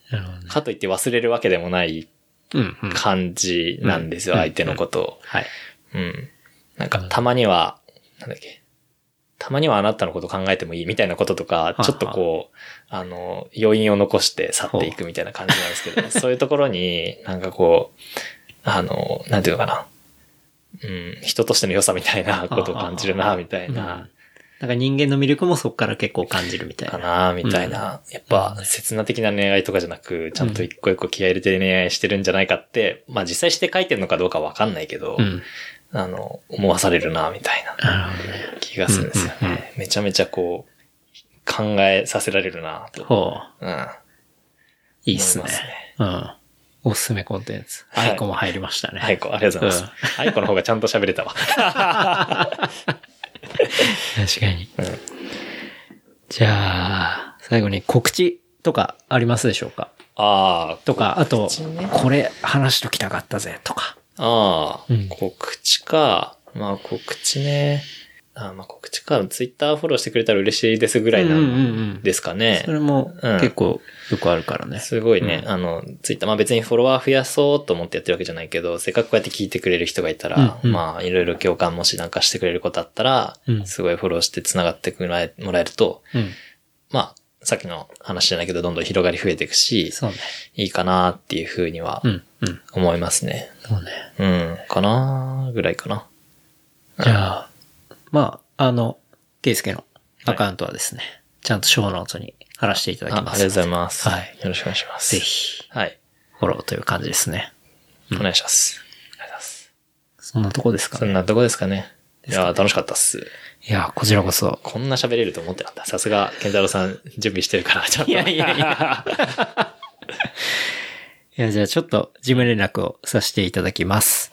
かといって忘れるわけでもない。感じなんですよ、
うん
相手のことを。
はい。
うん。なんか、たまには、なんだっけ。たまにはあなたのこと考えてもいいみたいなこととか、ちょっとこう、あの、余韻を残して去っていくみたいな感じなんですけど、そういうところに、なんかこう、あの、なんていうのかな。うん、人としての良さみたいなことを感じるな、みたい
うん
な、
なんか人間の魅力もそこから結構感じるみたい
か
な。
な、みたいな。やっぱ、刹那的な恋愛とかじゃなく、ちゃんと一個一個気合い入れて恋愛してるんじゃないかって、まあ実際して書いてるのかどうかわかんないけど、
うん。
あの、思わされるな、みたいな。気がするんですよ
うんうん
ね。めちゃめちゃこう、考えさせられるな、と。
ほう。
うん。
いいっすね。うん。おすすめコンテンツ。
はい
aiko も入りましたね。
aiko、ありがとうございます。 aikoの方がちゃんと喋れたわ。
確かに。
うん
じゃあ、最後に告知とかありますでしょうか？
あ
とか、あとこれ話しときたかったぜとか。
あ、ああ、
うん
告知か。まあ告知ね。あまあ告知か。ツイッターフォローしてくれたら嬉しいですぐらいな
うんうんうん
んですかね。
それも
うん
結構よくあるからね。
すごいね。
うん
あの、ツイッター、まあ別にフォロワー増やそうと思ってやってるわけじゃないけど、せっかくこうやって聞いてくれる人がいたら、
うんうん
まあいろいろ共感もしなんかしてくれることあったら、
うん
すごいフォローして繋がってもらえもらえると、
うん。
まあ、さっきの話じゃないけど、どんどん広がり増えていくし、
そうね。
いいかなっていうふうには。思いますね。
そうね。
うん、かなぐらいかな。
じゃあ、まあ、あの、ケイスケのアカウントはですね、ちゃんとショーノートに貼らせていただきます。
あありがとうございます。
はい
よろしくお願いします。
ぜ。ひ、
はい。
フォローという感じですね。
お願いします。ありがとうございます。
そんなとこですかね。
そんなとこですかね。いやー、楽しかったっす。
いや、こちらこそ。
こんな喋れると思ってなかった。さすが、健太郎さん準備してるから、ちゃんと。
いやいやいや。いや、じゃあちょっと事務連絡をさせていただきます。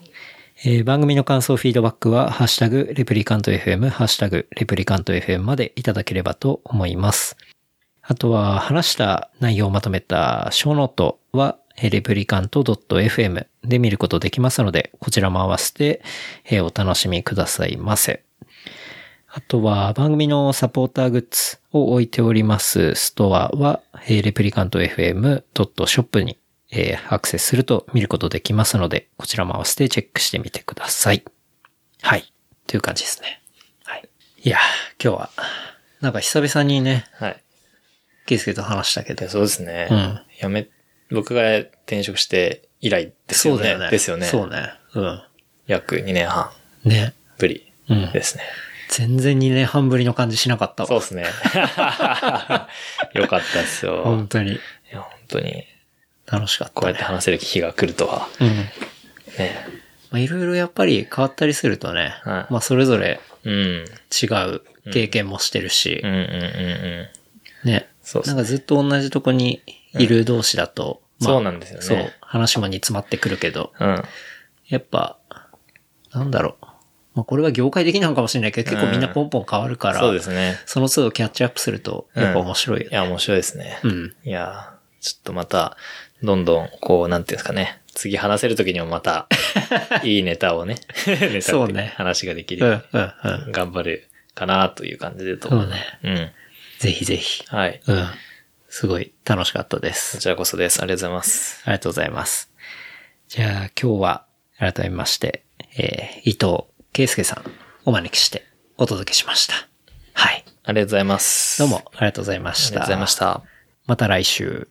えー番組の感想、フィードバックは、ハッシュタグ、 Replicant FM、ハッシュタグ、 Replicant FM までいただければと思います。あとは、話した内容をまとめたショーノートは、えーレプリカント .fm で見ることできますので、こちらも合わせて、えーお楽しみくださいませ。あとは番組のサポーターグッズを置いておりますストアは、えー、レプリカント FM.shop に、えーアクセスすると見ることできますので、こちらも合わせてチェックしてみてください。はい。という感じですね。はい。いやー、今日は、なんか久々にね、
はい。
ケイスケと話したけど
そうですね。
うん
やめ、僕が転職して以来ですよね。
そうだよね。
ですよね。
そうね。うん。
約2年半
ね。
ぶり
うん。
ですね。
全然2年半ぶりの感じしなかったわ。
そうですね。よかったですよ。
本当に。
いや、本当に、
楽しかった、ね。
こうやって話せる日が来るとは。
うん。
ね。
まあ、いろいろやっぱり変わったりするとね、
はい
まあそれぞれ
うん。
違う経験もしてるし
うん、うんうんうん。
ね。
そうね
なんかずっと同じとこにいる同士だと、まあ
そうなんですよね
そう、話も煮詰まってくるけど、
うん。
やっぱ、なんだろう。まあこれは業界的なのかもしれないけど、結構みんなポンポン変わるから、
そうですね。
その都度キャッチアップすると、やっぱ面白いよね。
いや、面白いですね。
うん。
いや、ちょっとまた、どんどん、こう、なんていうんですかね。次話せるときにもまた、いいネタをね、ネタ
そうね
話ができ
うん、
るよ
うん、
う
うん。
に頑張るかなという感じでと。
そうね。
うん。
ぜひぜひ。
はい。
うん。すごい楽しかったです
こ。ちらこそです。ありがとうございます。
ありがとうございます。じゃあ今日は改めまして、えー、伊藤圭介さんお招きしてお届けしました。はい。
ありがとうございます。
どうもありがとうございました。
ありがとうございました。
また来週。